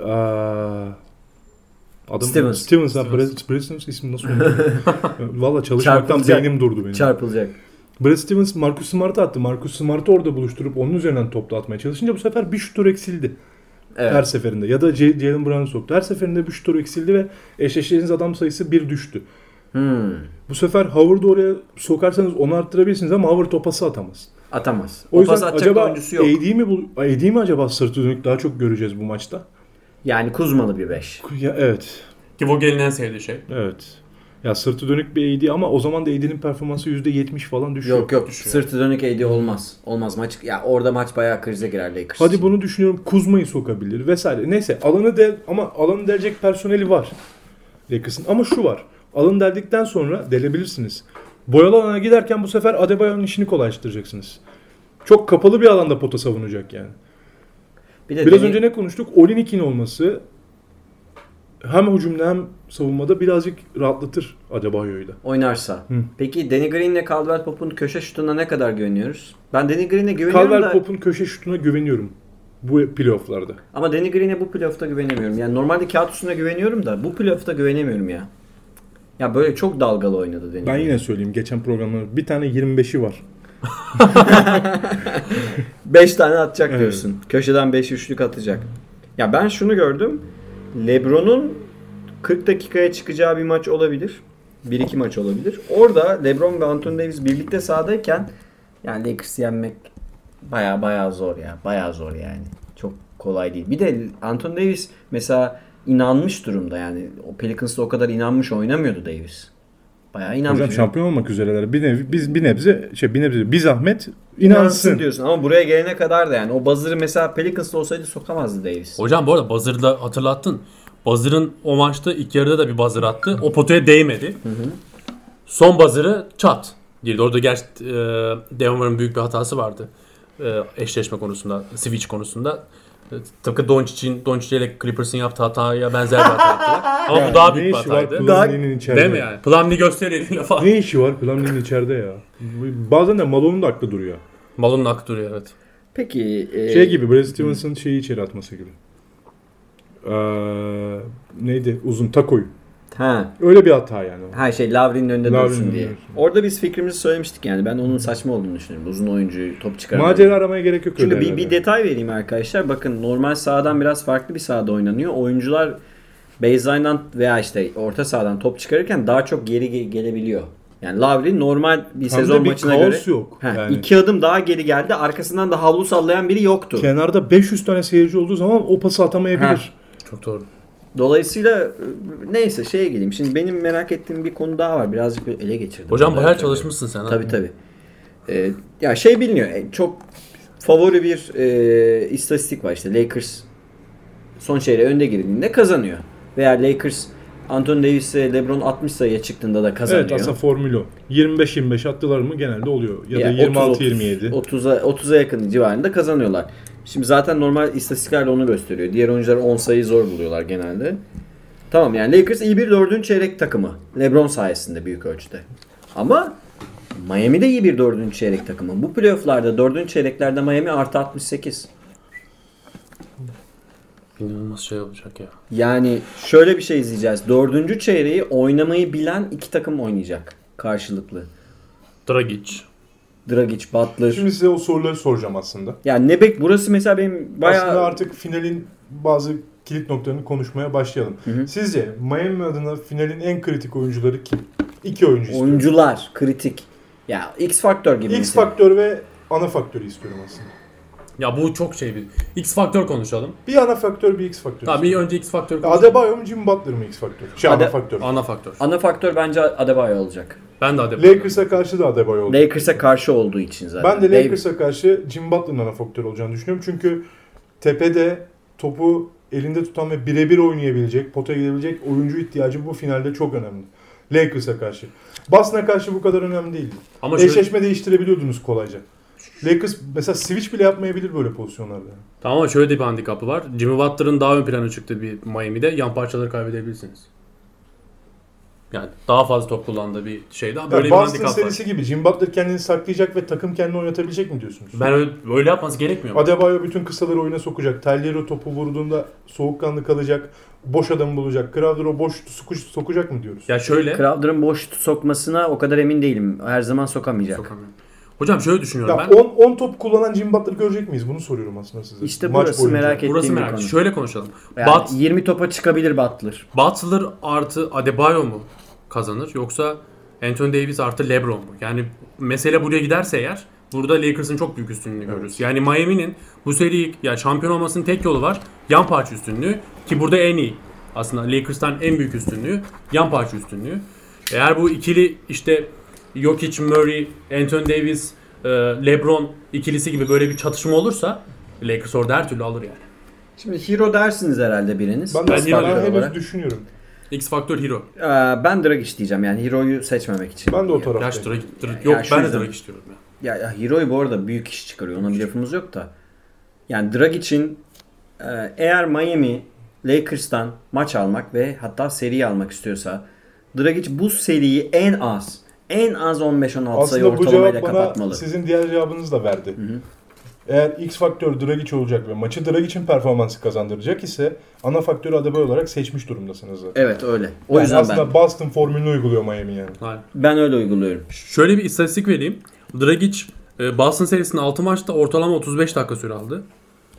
Aa, adım Stevens. Stevens. Stevens. Brad- Brad Stevens ismi nasıl unuttum? [laughs] Valla çalışmaktan beynim durdu benim. Çarpılacak. Brad Stevens Marcus Smart'ı attı. Marcus Smart'ı orada buluşturup onun üzerinden topla atmaya çalışınca bu sefer bir şutör eksildi. Evet. Her seferinde. Ya da J- Jalen Brown'u soktu. Her seferinde bir şutör eksildi ve eşleştiğiniz adam sayısı bir düştü. Hmm. Bu sefer Howard'ı oraya sokarsanız onu arttırabilirsiniz ama Howard o pası atamaz. Atamaz. O O, yüzden acaba oyuncusu yok. AD mi, bul- AD mi acaba sırtı dönük daha çok göreceğiz bu maçta? Yani Kuzmalı bir 5. Ya, evet. Ki Vogel'in en sevdiği şey. Evet. Ya sırtı dönük bir AD ama o zaman da AD'nin performansı %70 falan düşüyor. Yok yok Düşüyor. sırtı dönük AD olmaz. Olmaz maç. Ya orada maç bayağı krize girer Lakers. Hadi için. bunu düşünüyorum. Kuzma'yı sokabilir vesaire. Neyse alanı del ama alanı delecek personeli var. Lakers'ın. Ama şu var. Alanı deldikten sonra delebilirsiniz. Boyalı alana giderken bu sefer Adebayo'nun işini kolaylaştıracaksınız. Çok kapalı bir alanda pota savunacak yani. Bir de Biraz Deni- önce ne konuştuk? Olinik'in olması hem hücumda hem savunmada birazcık rahatlatır Adebayo'yu da. oynarsa. Hı. Peki Danny Green'le Caldwell Pope'un köşe şutuna ne kadar güveniyoruz? Ben Danny Green'e güveniyorum Caldwell da Pope'un köşe şutuna güveniyorum. Bu playofflarda. ama Danny Green'e bu playoff'ta güvenemiyorum. Yani normalde kağıt üstüne güveniyorum da bu playoff'ta güvenemiyorum ya. Ya böyle çok dalgalı oynadı Danny Ben Green. yine söyleyeyim geçen programda bir tane 25'i var. [laughs] 5 tane atacak Evet. diyorsun. Köşeden 5 üçlük atacak. Ya ben şunu gördüm. LeBron'un 40 dakikaya çıkacağı bir maç olabilir. 1-2 maç olabilir. Orada LeBron ve Anthony Davis birlikte sahadayken yani Lakers yenmek baya baya zor ya. Baya zor yani. Çok kolay değil. Bir de Anthony Davis mesela inanmış durumda yani. O Pelicans'ta o kadar inanmış oynamıyordu Davis. Bayağı inanmış. Hocam şampiyon olmak üzereler. Bir nevi, biz bir nebze şey bir nebze bir zahmet İnansın inansın. diyorsun ama buraya gelene kadar da yani o buzzer'ı mesela Pelicans'ta olsaydı sokamazdı Davis. Hocam bu arada Buzzer'da hatırlattın. Buzzer'ın o maçta ilk yarıda da bir buzzer attı. O potaya değmedi. Son buzzer'ı çat girdi. Orada gerçi e, Denver'ın büyük bir hatası vardı. E, eşleşme konusunda, switch konusunda. E, tıpkı Doncic'in, Doncic ile Clippers'ın yaptığı hataya benzer bir hata yaptılar. [laughs] Ama Ya bu daha büyük bir hataydı. Plumlee'nin içeride? Değil mi yani? Plumlee gösteriyle [laughs] falan. Ne işi var Plumlee'nin içeride ya? Bazen de Malone'un da aklı duruyor. Malon'un aklı duruyor evet. Peki e, Şey gibi Brad Stevens'ın şeyi içeri atması gibi. Ee, neydi? Uzun takoyu. ha Öyle bir hata yani. o. her şey Lavrin'in önünde dursun diye. dursun. Orada biz fikrimizi söylemiştik yani. Ben onun saçma olduğunu düşünüyorum. Uzun oyuncuyu top çıkarmak. Macera aramaya gerek yok Çünkü bir, bir detay vereyim arkadaşlar. Bakın normal sahadan biraz farklı bir sahada oynanıyor. Oyuncular baseline'dan veya işte orta sahadan top çıkarırken daha çok geri ge- gelebiliyor. Yani Lavrin normal bir Hem sezon bir maçına göre yok. Heh, Yani. iki adım daha geri geldi. Arkasından da havlu sallayan biri yoktu. Kenarda 500 tane seyirci olduğu zaman o pası atamayabilir. Çok doğru. Dolayısıyla e, neyse şeye geleyim. Şimdi benim merak ettiğim bir konu daha var. Birazcık ele geçirdim. Hocam bayağı çalışmışsın sen. Tabii tabii. Ee, ya şey biliniyor. e, Çok favori bir e, istatistik var işte. Lakers son çeyreğe önde girdiğinde kazanıyor. Veya Lakers Anthony Davis'e LeBron 60 sayıya çıktığında da kazanıyor. Evet aslında formülü o. 25-25 attılar mı genelde oluyor. Ya da Ya 26-27. 30'a 30'a yakın civarında kazanıyorlar. Şimdi zaten normal istatistikler de onu gösteriyor. Diğer oyuncular 10 sayı zor buluyorlar genelde. Tamam yani Lakers iyi bir dördüncü çeyrek takımı. LeBron sayesinde büyük ölçüde. Ama Miami de iyi bir dördüncü çeyrek takımı. Bu playofflarda dördüncü çeyreklerde Miami artı 68. İnanılmaz şey olacak ya. Yani şöyle bir şey izleyeceğiz. Dördüncü çeyreği oynamayı bilen iki takım oynayacak karşılıklı. Dragic. Dragic, Butler. Şimdi size o soruları soracağım aslında. Yani ne bek burası mesela benim bayağı Aslında artık finalin bazı kilit noktalarını konuşmaya başlayalım. hı. Sizce Miami adına finalin en kritik oyuncuları kim? İki oyuncu istiyorum. oyuncular kritik. Ya X faktör gibi. X faktör ve ana faktörü istiyorum aslında. Ya bu çok şey bir. X faktör konuşalım. Bir ana faktör bir X faktör. Tamam bir önce X faktör konuşalım. Adebayo mu Jim Butler mı X faktör? Şey ana Ade- faktör. Ana faktör. Ana faktör bence Adebayo olacak. Ben de Adebayo. Lakers'a karşı da Adebayo oldu. Lakers'a karşı olduğu için zaten. Ben de Lakers'a karşı Jim Butler'ın ana faktör olacağını düşünüyorum. Çünkü tepede topu elinde tutan ve birebir oynayabilecek, potaya gidebilecek oyuncu ihtiyacı bu finalde çok önemli. Lakers'a karşı. Boston'a karşı bu kadar önemli değildi. Ama şöyle, Eşleşme değiştirebiliyordunuz kolayca. Lakers mesela switch bile yapmayabilir böyle pozisyonlarda. tamam ama şöyle de bir handikapı var. Jimmy Butler'ın daha ön plana çıktığı bir Miami'de yan parçaları kaybedebilirsiniz. Yani daha fazla top kullandığı bir şeyde böyle Yani bir Boston handikap var. serisi gibi Jim Butler kendini saklayacak ve takım kendini oynatabilecek mi diyorsunuz? Ben öyle, öyle yapması gerekmiyor mu? Adebayo bütün kısaları oyuna sokacak. Telliero topu vurduğunda soğukkanlı kalacak. Boş adam bulacak. Crowder o boş sokuş- sokacak mı diyoruz? Ya şöyle. Crowder'ın boş sokmasına o kadar emin değilim. Her zaman sokamayacak. Sokamıyorum. Hocam şöyle düşünüyorum Ya ben. 10 10 top kullanan Jimmy Butler görecek miyiz? Bunu soruyorum aslında size. İşte Maç burası boyunca. merak ettiğim Burası bir merak. konu. Şöyle konuşalım. Yani Bat, 20 topa çıkabilir Butler. Butler artı Adebayo mu kazanır yoksa Anthony Davis artı LeBron mu? Yani mesele buraya giderse eğer burada Lakers'ın çok büyük üstünlüğünü görürüz. Yani Miami'nin bu seri ya şampiyon olmasının tek yolu var. Yan parça üstünlüğü ki burada en iyi. Aslında Lakers'tan en büyük üstünlüğü yan parça üstünlüğü. Eğer bu ikili işte Jokic, Murray, Anthony Davis, e, LeBron ikilisi gibi böyle bir çatışma olursa Lakers orada her türlü alır yani. Şimdi hero dersiniz herhalde biriniz. Ben Ben yine henüz olarak. düşünüyorum. X Factor Hero. Ee, ben Dragic diyeceğim yani hero'yu seçmemek için. Ben de o Yaş taraftayım. Drake, Drake- Ya yok şu ben de Drake istiyorum ya. Ya, ya Hero'yu bu arada büyük iş çıkarıyor. Ona bir lafımız yok da. Yani Dragic'in e, eğer Miami Lakers'tan maç almak ve hatta seri almak istiyorsa Dragic bu seriyi en az en az 15-16 sayı Aslında bu ortalamayla cevap bana kapatmalı. sizin diğer cevabınızı da verdi. Eğer X faktör Dragic olacak ve maçı Dragic'in performansı kazandıracak ise ana faktörü Adebayo olarak seçmiş durumdasınız zaten. Evet öyle. O Yani yüzden aslında ben Boston formülünü uyguluyor Miami yani. Ben öyle uyguluyorum. Şöyle bir istatistik vereyim. Dragic e, Boston serisinde 6 maçta ortalama 35 dakika süre aldı.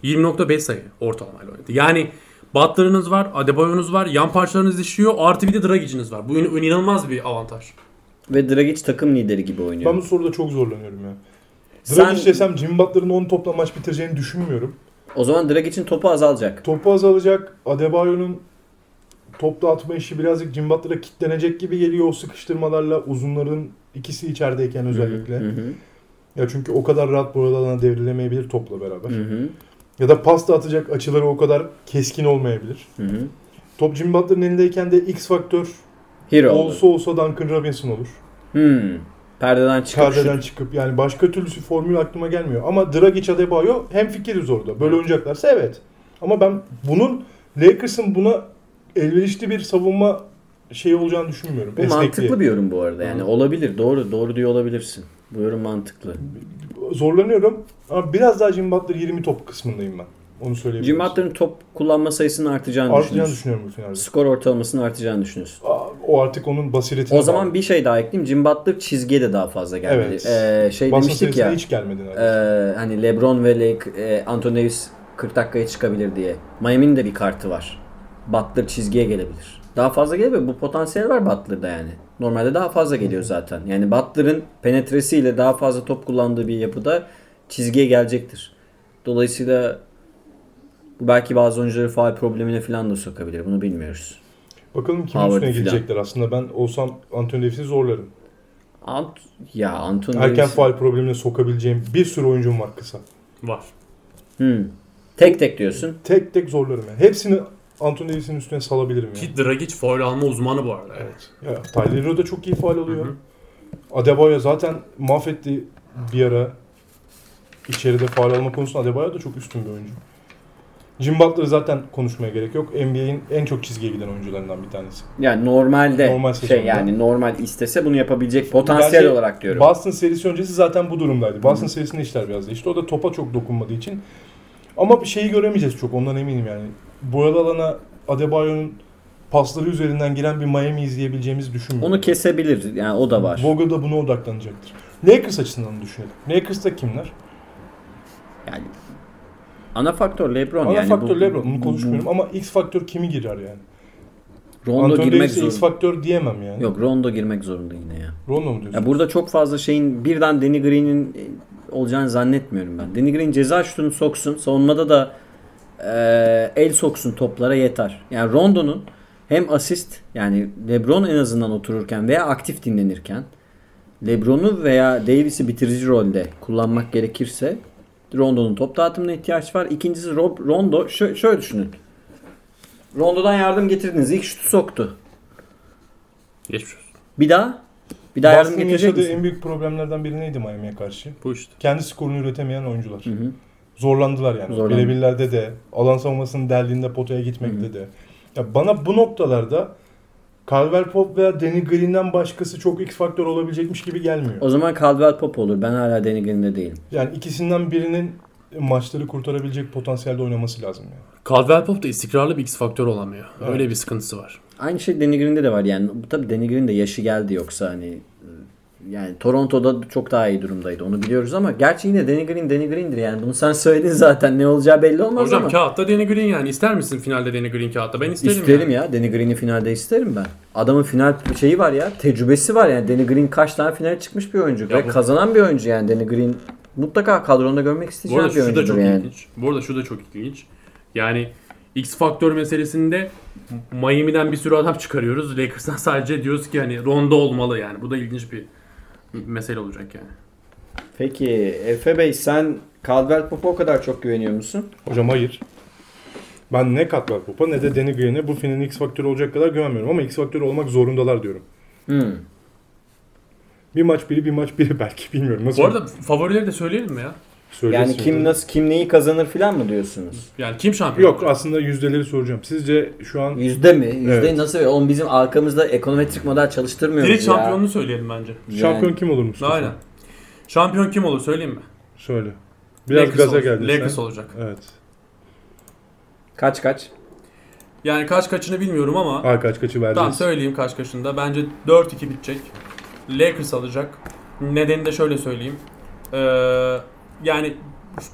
20.5 sayı ortalamayla oynadı. Yani Butler'ınız var, Adebayo'nuz var, yan parçalarınız işliyor. Artı bir de Dragic'iniz var. Bu in- inanılmaz bir avantaj. Ve Dragic takım lideri gibi oynuyor. Ben bu soruda çok zorlanıyorum ya. Sen- Dragic desem Jimmy Butler'ın 10 topla maç bitireceğini düşünmüyorum. O zaman Dragic'in topu azalacak. Topu azalacak. Adebayo'nun top dağıtma işi birazcık Jimmy Butler'a kitlenecek gibi geliyor o sıkıştırmalarla uzunların ikisi içerideyken özellikle. Hı hı. Ya çünkü o kadar rahat bu alana devrilemeyebilir topla beraber. Hı hı. Ya da pas da atacak açıları o kadar keskin olmayabilir. Hı hı. Top Jimmy Butler'ın elindeyken de X faktör Hero olsa oldu. olsa Duncan Robinson olur. Hmm. Perdeden çıkıp Perdeden şut. çıkıp yani başka türlüsü formül aklıma gelmiyor. Ama Dragic Adebayo hem fikiriz orada. Böyle oynayacaklarsa evet. Ama ben bunun Lakers'ın buna elverişli bir savunma şey olacağını düşünmüyorum. Bu mantıklı bir yorum bu arada. Yani olabilir. Doğru. Doğru diyor olabilirsin. Bu yorum mantıklı. Zorlanıyorum ama biraz daha Jimmy Butler 20 top kısmındayım ben. Onu söyleyebilirim. Jim Butler'ın top kullanma sayısının artacağını Artacağını düşünüyorsun. düşünüyorum bu finalde. Skor ortalamasının artacağını düşünüyorsun. Aa, O artık onun basiretine O zaman bağlı. bir şey daha ekleyeyim. Jim Butler çizgiye de daha fazla gelmedi. Evet. Ee, şey Boston demiştik ya. hiç gelmedi e, hani LeBron ve Lake, e, Anthony Davis 40 dakikaya çıkabilir diye. Miami'nin de bir kartı var. Butler çizgiye gelebilir. Daha fazla gelebilir. Bu potansiyel var Butler'da yani. Normalde daha fazla geliyor zaten. Yani Butler'ın penetresiyle daha fazla top kullandığı bir yapıda çizgiye gelecektir. Dolayısıyla bu belki bazı oyuncuları faal problemine falan da sokabilir. Bunu bilmiyoruz. Bakalım kimin Howard üstüne gidecekler. Aslında ben olsam Anthony Davis'i zorlarım. Ant ya Anthony Erken Davis- faal problemine sokabileceğim bir sürü oyuncum var kısa. Var. Hmm. Tek tek diyorsun. Tek tek zorlarım yani. Hepsini Anthony Davis'in üstüne salabilirim yani. Ki Dragic foul alma uzmanı bu arada. Evet. Ya Tyler Hero da çok iyi faal alıyor. Adebayo zaten mahvetti bir ara. İçeride faal alma konusunda Adebayo da çok üstün bir oyuncu. Jim Butler zaten konuşmaya gerek yok. NBA'in en çok çizgiye giden oyuncularından bir tanesi. Yani normalde Normal şey yani normal istese bunu yapabilecek potansiyel Bence olarak diyorum. Boston serisi öncesi zaten bu durumdaydı. Boston serisinde işler biraz değişti. O da topa çok dokunmadığı için. Ama bir şeyi göremeyeceğiz çok ondan eminim yani. Boyalı alana Adebayo'nun pasları üzerinden giren bir Miami izleyebileceğimizi düşünmüyorum. Onu kesebilir. Yani o da var. Vogel da buna odaklanacaktır. Lakers açısından düşünelim. Lakers'ta kimler? Yani ana faktör LeBron Ana yani faktör bu- LeBron. bu- Onu konuşmuyorum ama X faktör kimi girer yani? Rondo Anthony girmek Davis'e X zorunda. faktör diyemem yani. Yok Rondo girmek zorunda yine ya. Rondo mu diyorsun? ya. Burada çok fazla şeyin birden Danny Green'in e, olacağını zannetmiyorum ben. Danny Green ceza şutunu soksun. Savunmada da e, el soksun toplara yeter. Yani Rondo'nun hem asist yani LeBron en azından otururken veya aktif dinlenirken LeBron'u veya Davis'i bitirici rolde kullanmak gerekirse Rondo'nun top dağıtımına ihtiyaç var. İkincisi Rob, Rondo şö- şöyle düşünün. Rondo'dan yardım getirdiniz. İlk şutu soktu. Geçmiş olsun. Bir daha bir daha yardım Boston'ın getirecek yaşadığı misin? en büyük problemlerden biri neydi Miami'ye karşı? Bu işte. Kendi skorunu üretemeyen oyuncular. Hı hı. Zorlandılar yani. Zorlandı. Birebirlerde de, alan savunmasının deldiğinde potaya gitmekte de. Ya bana bu noktalarda Caldwell Pope veya Danny Green'den başkası çok X faktör olabilecekmiş gibi gelmiyor. O zaman Caldwell Pope olur. Ben hala Danny Green'de değilim. Yani ikisinden birinin maçları kurtarabilecek potansiyelde oynaması lazım yani. Caldwell Pope da istikrarlı bir X faktör olamıyor. Evet. Öyle bir sıkıntısı var. Aynı şey Danny Green'de de var yani. Bu Tabii Danny Green de yaşı geldi yoksa hani yani Toronto'da çok daha iyi durumdaydı. Onu biliyoruz ama gerçi yine Danny Green Danny Green'dir yani. Bunu sen söyledin zaten. Ne olacağı belli olmaz Hocam ama. kağıtta Danny Green yani. İster misin finalde Danny Green kağıtta? Ben isterim, İsterim yani. ya. Danny Green'i finalde isterim ben. Adamın final şeyi var ya. Tecrübesi var yani. Danny Green kaç tane finale çıkmış bir oyuncu. Ya Ve bu- kazanan bir oyuncu yani. Danny Green mutlaka kadronda görmek Bu isteyeceğim arada bir şu da çok yani. ilginç. Bu arada şu da çok ilginç. Yani X faktör meselesinde Miami'den bir sürü adam çıkarıyoruz. Lakers'tan sadece diyoruz ki hani Rondo olmalı yani. Bu da ilginç bir mesele olacak yani. Peki Efe Bey sen Caldwell Pope'a o kadar çok güveniyor musun? Hocam hayır. Ben ne Cutler Pop'a ne de Danny Green'e bu finalin X faktörü olacak kadar güvenmiyorum. Ama X faktörü olmak zorundalar diyorum. Hmm. Bir maç biri bir maç biri belki bilmiyorum. Nasıl Bu arada favorileri de söyleyelim mi ya? Söylesin Yani kim nasıl kim neyi kazanır filan mı diyorsunuz? Yani kim şampiyon Yok aslında yüzdeleri soracağım. Sizce şu an Yüzde mi? Yüzde Evet. nasıl? Oğlum bizim arkamızda ekonometrik model çalıştırmıyoruz Direkt ya. şampiyonunu söyleyelim bence. Yani. şampiyon kim olur Mustafa? Aynen. Şampiyon kim olur söyleyeyim mi? Söyle. Biraz Lakers gaza geldin Lakers sen. olacak. Evet. Kaç kaç? Yani kaç kaçını bilmiyorum ama Ay kaç kaçı vereceğiz. Tamam söyleyeyim kaç kaçında. Bence 4-2 bitecek. Lakers alacak. Nedeni de şöyle söyleyeyim. Ee, yani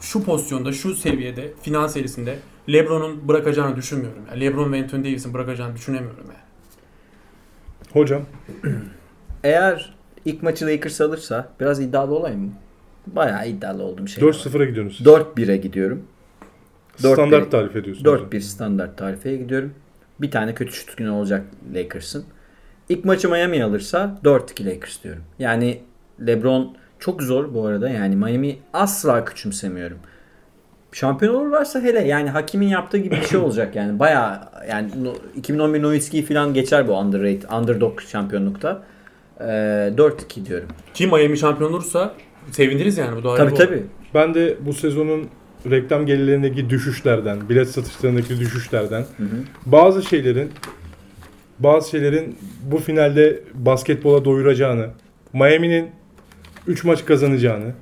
şu pozisyonda, şu seviyede, final serisinde LeBron'un bırakacağını düşünmüyorum. Yani LeBron ve Anthony Davis'in bırakacağını düşünemiyorum yani. Hocam [clears throat] Eğer ilk maçı Lakers alırsa biraz iddialı olayım mı? Bayağı iddialı olduğum şey. 4-0'a gidiyorsunuz. 4-1'e gidiyorum. dört Standart bir- tarif ediyorsunuz. hocam. 4-1 standart tarifeye gidiyorum. Bir tane kötü şut günü olacak Lakers'ın. İlk maçı Miami alırsa 4-2 Lakers diyorum. Yani LeBron çok zor bu arada. Yani Miami asla küçümsemiyorum. Şampiyon olurlarsa hele yani Hakim'in yaptığı gibi bir şey [laughs] olacak yani. Baya yani no- 2011 Nowitzki falan geçer bu underrated, underdog şampiyonlukta. Ee, 4-2 diyorum. Ki Miami şampiyon olursa seviniriz yani bu da Tabii bir tabii. Ben de bu sezonun reklam gelirlerindeki düşüşlerden, bilet satışlarındaki düşüşlerden, Hı hı. bazı şeylerin bazı şeylerin bu finalde basketbola doyuracağını, Miami'nin 3 maç kazanacağını,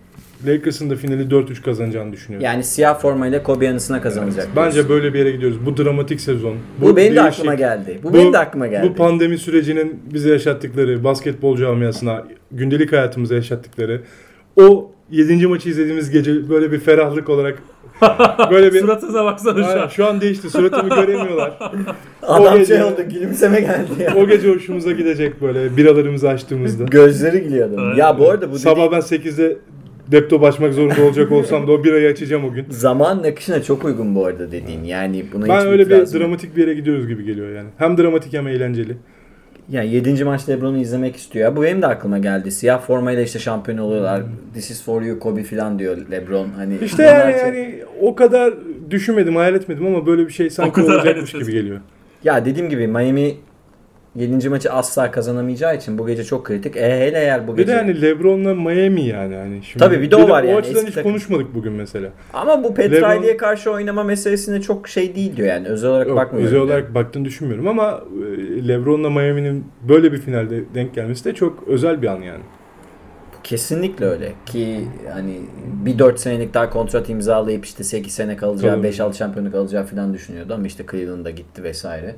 Lakers'ın da finali 4-3 kazanacağını düşünüyorum. Yani siyah formayla Kobe anısına kazanacak. Bence diyorsun. böyle bir yere gidiyoruz. Bu dramatik sezon. bu, benim de aklıma geldi. Bu, Bu- benim de aklıma geldi. Bu pandemi sürecinin bize yaşattıkları, basketbol camiasına, gündelik hayatımıza yaşattıkları o 7. maçı izlediğimiz gece böyle bir ferahlık olarak [laughs] böyle bir Suratınıza baksana şu an. şu an değişti. Suratımı göremiyorlar. [laughs] Adam o gece- şey oldu gülümseme geldi ya. O gece hoşumuza gidecek böyle biralarımızı açtığımızda. Gözleri gülüyor. Evet. Ya bu arada bu Sabah dediğin ben 8'de laptop açmak zorunda olacak olsam da o birayı açacağım o gün. zaman akışına çok uygun bu arada dediğin. Yani buna Ben hiç öyle bir yok. dramatik bir yere gidiyoruz gibi geliyor yani. Hem dramatik hem eğlenceli. Yani 7. maç LeBron'u izlemek istiyor. Ya Bu benim de aklıma geldi. Siyah formayla işte şampiyon oluyorlar. This is for you Kobe falan diyor LeBron. Hani İşte yani, çok- yani o kadar düşünmedim, hayal etmedim ama böyle bir şey sanki olacakmış gibi geliyor. Ya dediğim gibi Miami 7. maçı asla kazanamayacağı için bu gece çok kritik. E hele eğer bu Bir gece. de hani LeBron'la Miami yani hani şimdi. Tabii bir de o var yani, O açıdan eski hiç takım. konuşmadık bugün mesela. Ama bu Pat LeBron- karşı oynama meselesine çok şey değil diyor yani. Özel olarak Yok, bakmıyorum. özel yani. olarak baktığını düşünmüyorum ama e, LeBron'la Miami'nin böyle bir finalde denk gelmesi de çok özel bir an yani. Kesinlikle öyle ki hani bir 4 senelik daha kontrat imzalayıp işte 8 sene kalacağı, Tabii. 5-6 şampiyonluk alacağı falan düşünüyordu ama işte Cleveland'a gitti vesaire.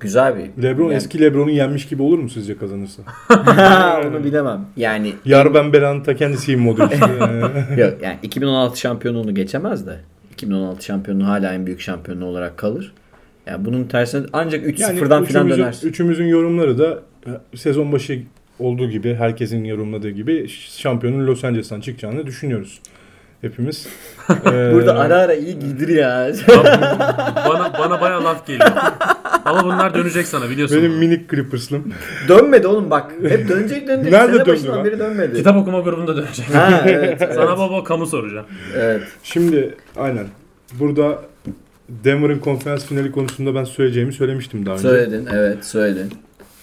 Güzel bir. LeBron yani, eski LeBron'u yenmiş gibi olur mu sizce kazanırsa? [laughs] onu bilemem. Yani Yar ben belanın ta kendisiyim modu işte. [laughs] yok yani 2016 şampiyonluğunu geçemez de 2016 şampiyonluğu hala en büyük şampiyonluğu olarak kalır. Yani bunun tersine ancak 3-0'dan falan üçümüzün, dönersin. üçümüzün yorumları da e, sezon başı olduğu gibi herkesin yorumladığı gibi şampiyonun Los Angeles'tan çıkacağını düşünüyoruz. Hepimiz. [laughs] Ee, Burada ara ara iyi gidir ya. bana bana bayağı laf geliyor. Ama bunlar dönecek sana biliyorsun. benim minik Clippers'lım. dönmedi oğlum bak. Hep dönecek dönecek. Nerede Sene döndü lan? beri dönmedi. Kitap okuma grubunda dönecek. Ha [laughs] evet. Sana bol bol kamu soracağım. evet. Şimdi aynen. Burada Denver'ın konferans finali konusunda ben söyleyeceğimi söylemiştim daha önce. Söyledin evet söyledin.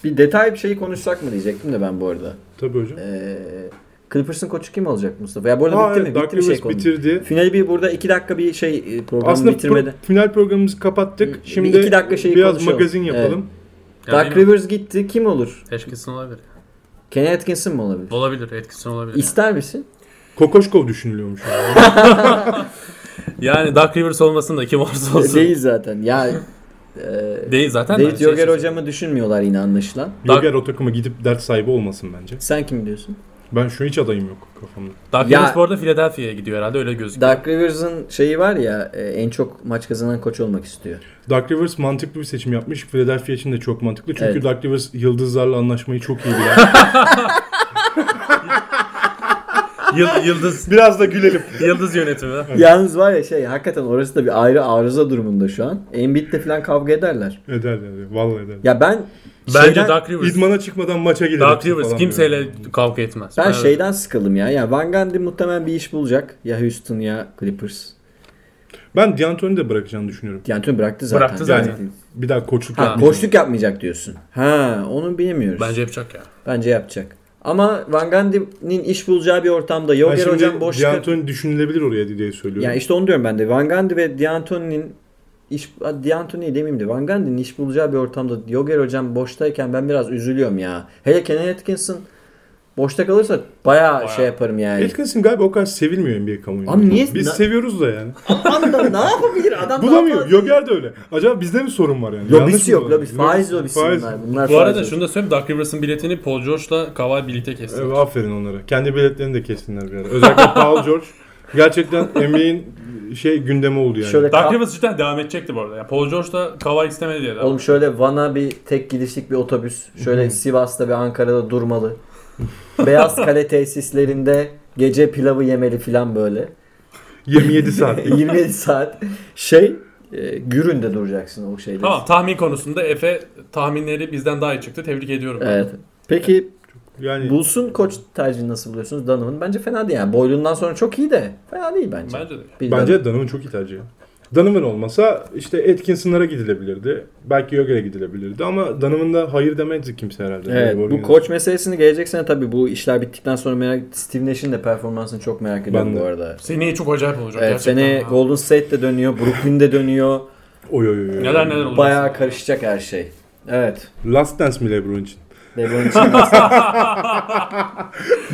Bir detay bir şeyi konuşsak mı diyecektim de ben bu arada. Tabii hocam. Ee, Clippers'ın koçu kim olacak Mustafa? Ya bu arada Aa, bitti evet, mi? Bitti mi şey Rivers konu? bitirdi. Finali bir burada iki dakika bir şey e, programı Aslında bitirmeden. pro- final programımızı kapattık. Bir Şimdi iki dakika şeyi biraz konuşalım. magazin yapalım. Yani Doug benim- Rivers gitti. Kim olur? Atkinson olabilir. Kenny Atkinson mı olabilir? Olabilir. Atkinson olabilir. İster misin? Kokoşkov düşünülüyormuş. [laughs] Yani Dark Rivers olmasın da kim olursa olsun. Değil zaten. Ya e, Değil zaten. David şey Yoger söyleyeyim. hocamı düşünmüyorlar yine anlaşılan. Joger o takıma gidip dert sahibi olmasın bence. Sen kim diyorsun? Ben şu hiç adayım yok kafamda. Dark Ya- Rivers bu arada Philadelphia'ya gidiyor herhalde öyle gözüküyor. Dark Rivers'ın şeyi var ya e, en çok maç kazanan koç olmak istiyor. Dark Rivers mantıklı bir seçim yapmış. Philadelphia için de çok mantıklı. Çünkü Evet. Dark Rivers yıldızlarla anlaşmayı çok iyi [laughs] bilen. Yıl- yıldız Biraz da gülelim. yıldız yönetimi. Yalnız var ya şey hakikaten orası da bir ayrı arıza durumunda şu an. Embiid'le falan kavga ederler. Eder eder. Vallahi eder. Ya ben Bence şeyden, Dark Rivers. İdmana çıkmadan maça gider. Dark Rivers kimseyle böyle. kavga etmez. ben Ben- şeyden sıkıldım ya. Ya Van Gundy muhtemelen bir iş bulacak. Ya Houston ya Clippers. Ben D'Antoni de bırakacağını düşünüyorum. D'Antoni bıraktı zaten. Bıraktı zaten. Yani- Bir daha koçluk Ha, yapmayacak. koçluk yapmayacak diyorsun. Ha, onu bilemiyoruz. Bence yapacak ya. Bence yapacak. Ama Van Gundy'nin iş bulacağı bir ortamda Yoger şimdi hocam boş D'Antoni düşünülebilir oraya diye söylüyorum. Yani işte onu diyorum ben de. Van Gundy ve D'Antoni'nin iş D'Antoni demeyeyim de Van Gundy'nin iş bulacağı bir ortamda Yoger hocam boştayken ben biraz üzülüyorum ya. Hele Kenny Atkinson boşta kalırsa bayağı, Bayağı. şey yaparım yani. Atkinson galiba o kadar sevilmiyor NBA kamuoyunda. Abi niye- Biz na- seviyoruz da yani. [laughs] Adam da ne yapabilir? Adam Bulamıyor. Yoger de öyle. Acaba bizde mi sorun var yani? Yanlış Lobisi yok lobisi. Faiz lobisi Faiz. bunlar. bunlar Bu faiz arada lobisi. şunu da söyleyeyim. Dark Rivers'ın biletini Paul George'la Kawhi birlikte kesti. Evet, aferin onlara. Kendi biletlerini de kestinler bir ara. Özellikle [laughs] Paul George. Gerçekten NBA'in şey gündemi oldu yani. Şöyle Dark Rivers cidden devam edecekti bu arada. Yani Paul George da Kawhi istemedi diye. Oğlum şöyle Van'a bir tek gidişlik bir otobüs. Şöyle Sivas'ta ve Ankara'da durmalı. Beyaz Kale tesislerinde gece pilavı yemeli falan böyle. 27 [laughs] saat. 27 saat şey e, Gürün'de duracaksın o şeyde. Tamam tahmin konusunda Efe tahminleri bizden daha iyi çıktı. Tebrik ediyorum. Evet. Peki Yani Bulsun koç tercihini nasıl buluyorsunuz Donovan? Bence fena değil yani. Boylundan sonra çok iyi de fena değil bence. Bence de. Bir bence Donovan çok iyi tercih. Donovan olmasa işte Atkinson'lara gidilebilirdi. Belki Yoger'e gidilebilirdi ama Donovan'da hayır demezdi kimse herhalde. Evet bu koç meselesini gelecek sene tabii bu işler bittikten sonra merak Steve Nash'in de performansını çok merak ediyorum Ben de. bu arada. Seneye çok acayip olacak. Evet gerçekten. sene Ha. Golden State'de dönüyor, Brooklyn'de dönüyor. Oy oy oy. oy. Neler neler olacak. Bayağı karışacak her şey. Evet. Last Dance mi LeBron için? LeBron için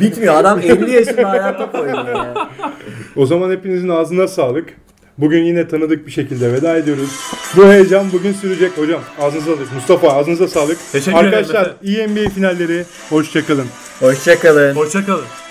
[laughs] Bitmiyor adam 50 yaşında hala top oynuyor ya. O zaman hepinizin ağzına sağlık. Bugün yine tanıdık bir şekilde veda ediyoruz. Bu heyecan bugün sürecek hocam. Ağzınıza sağlık. Mustafa ağzınıza sağlık. Teşekkür ederim Arkadaşlar iyi NBA finalleri. Hoşçakalın. Hoşçakalın. Hoşçakalın.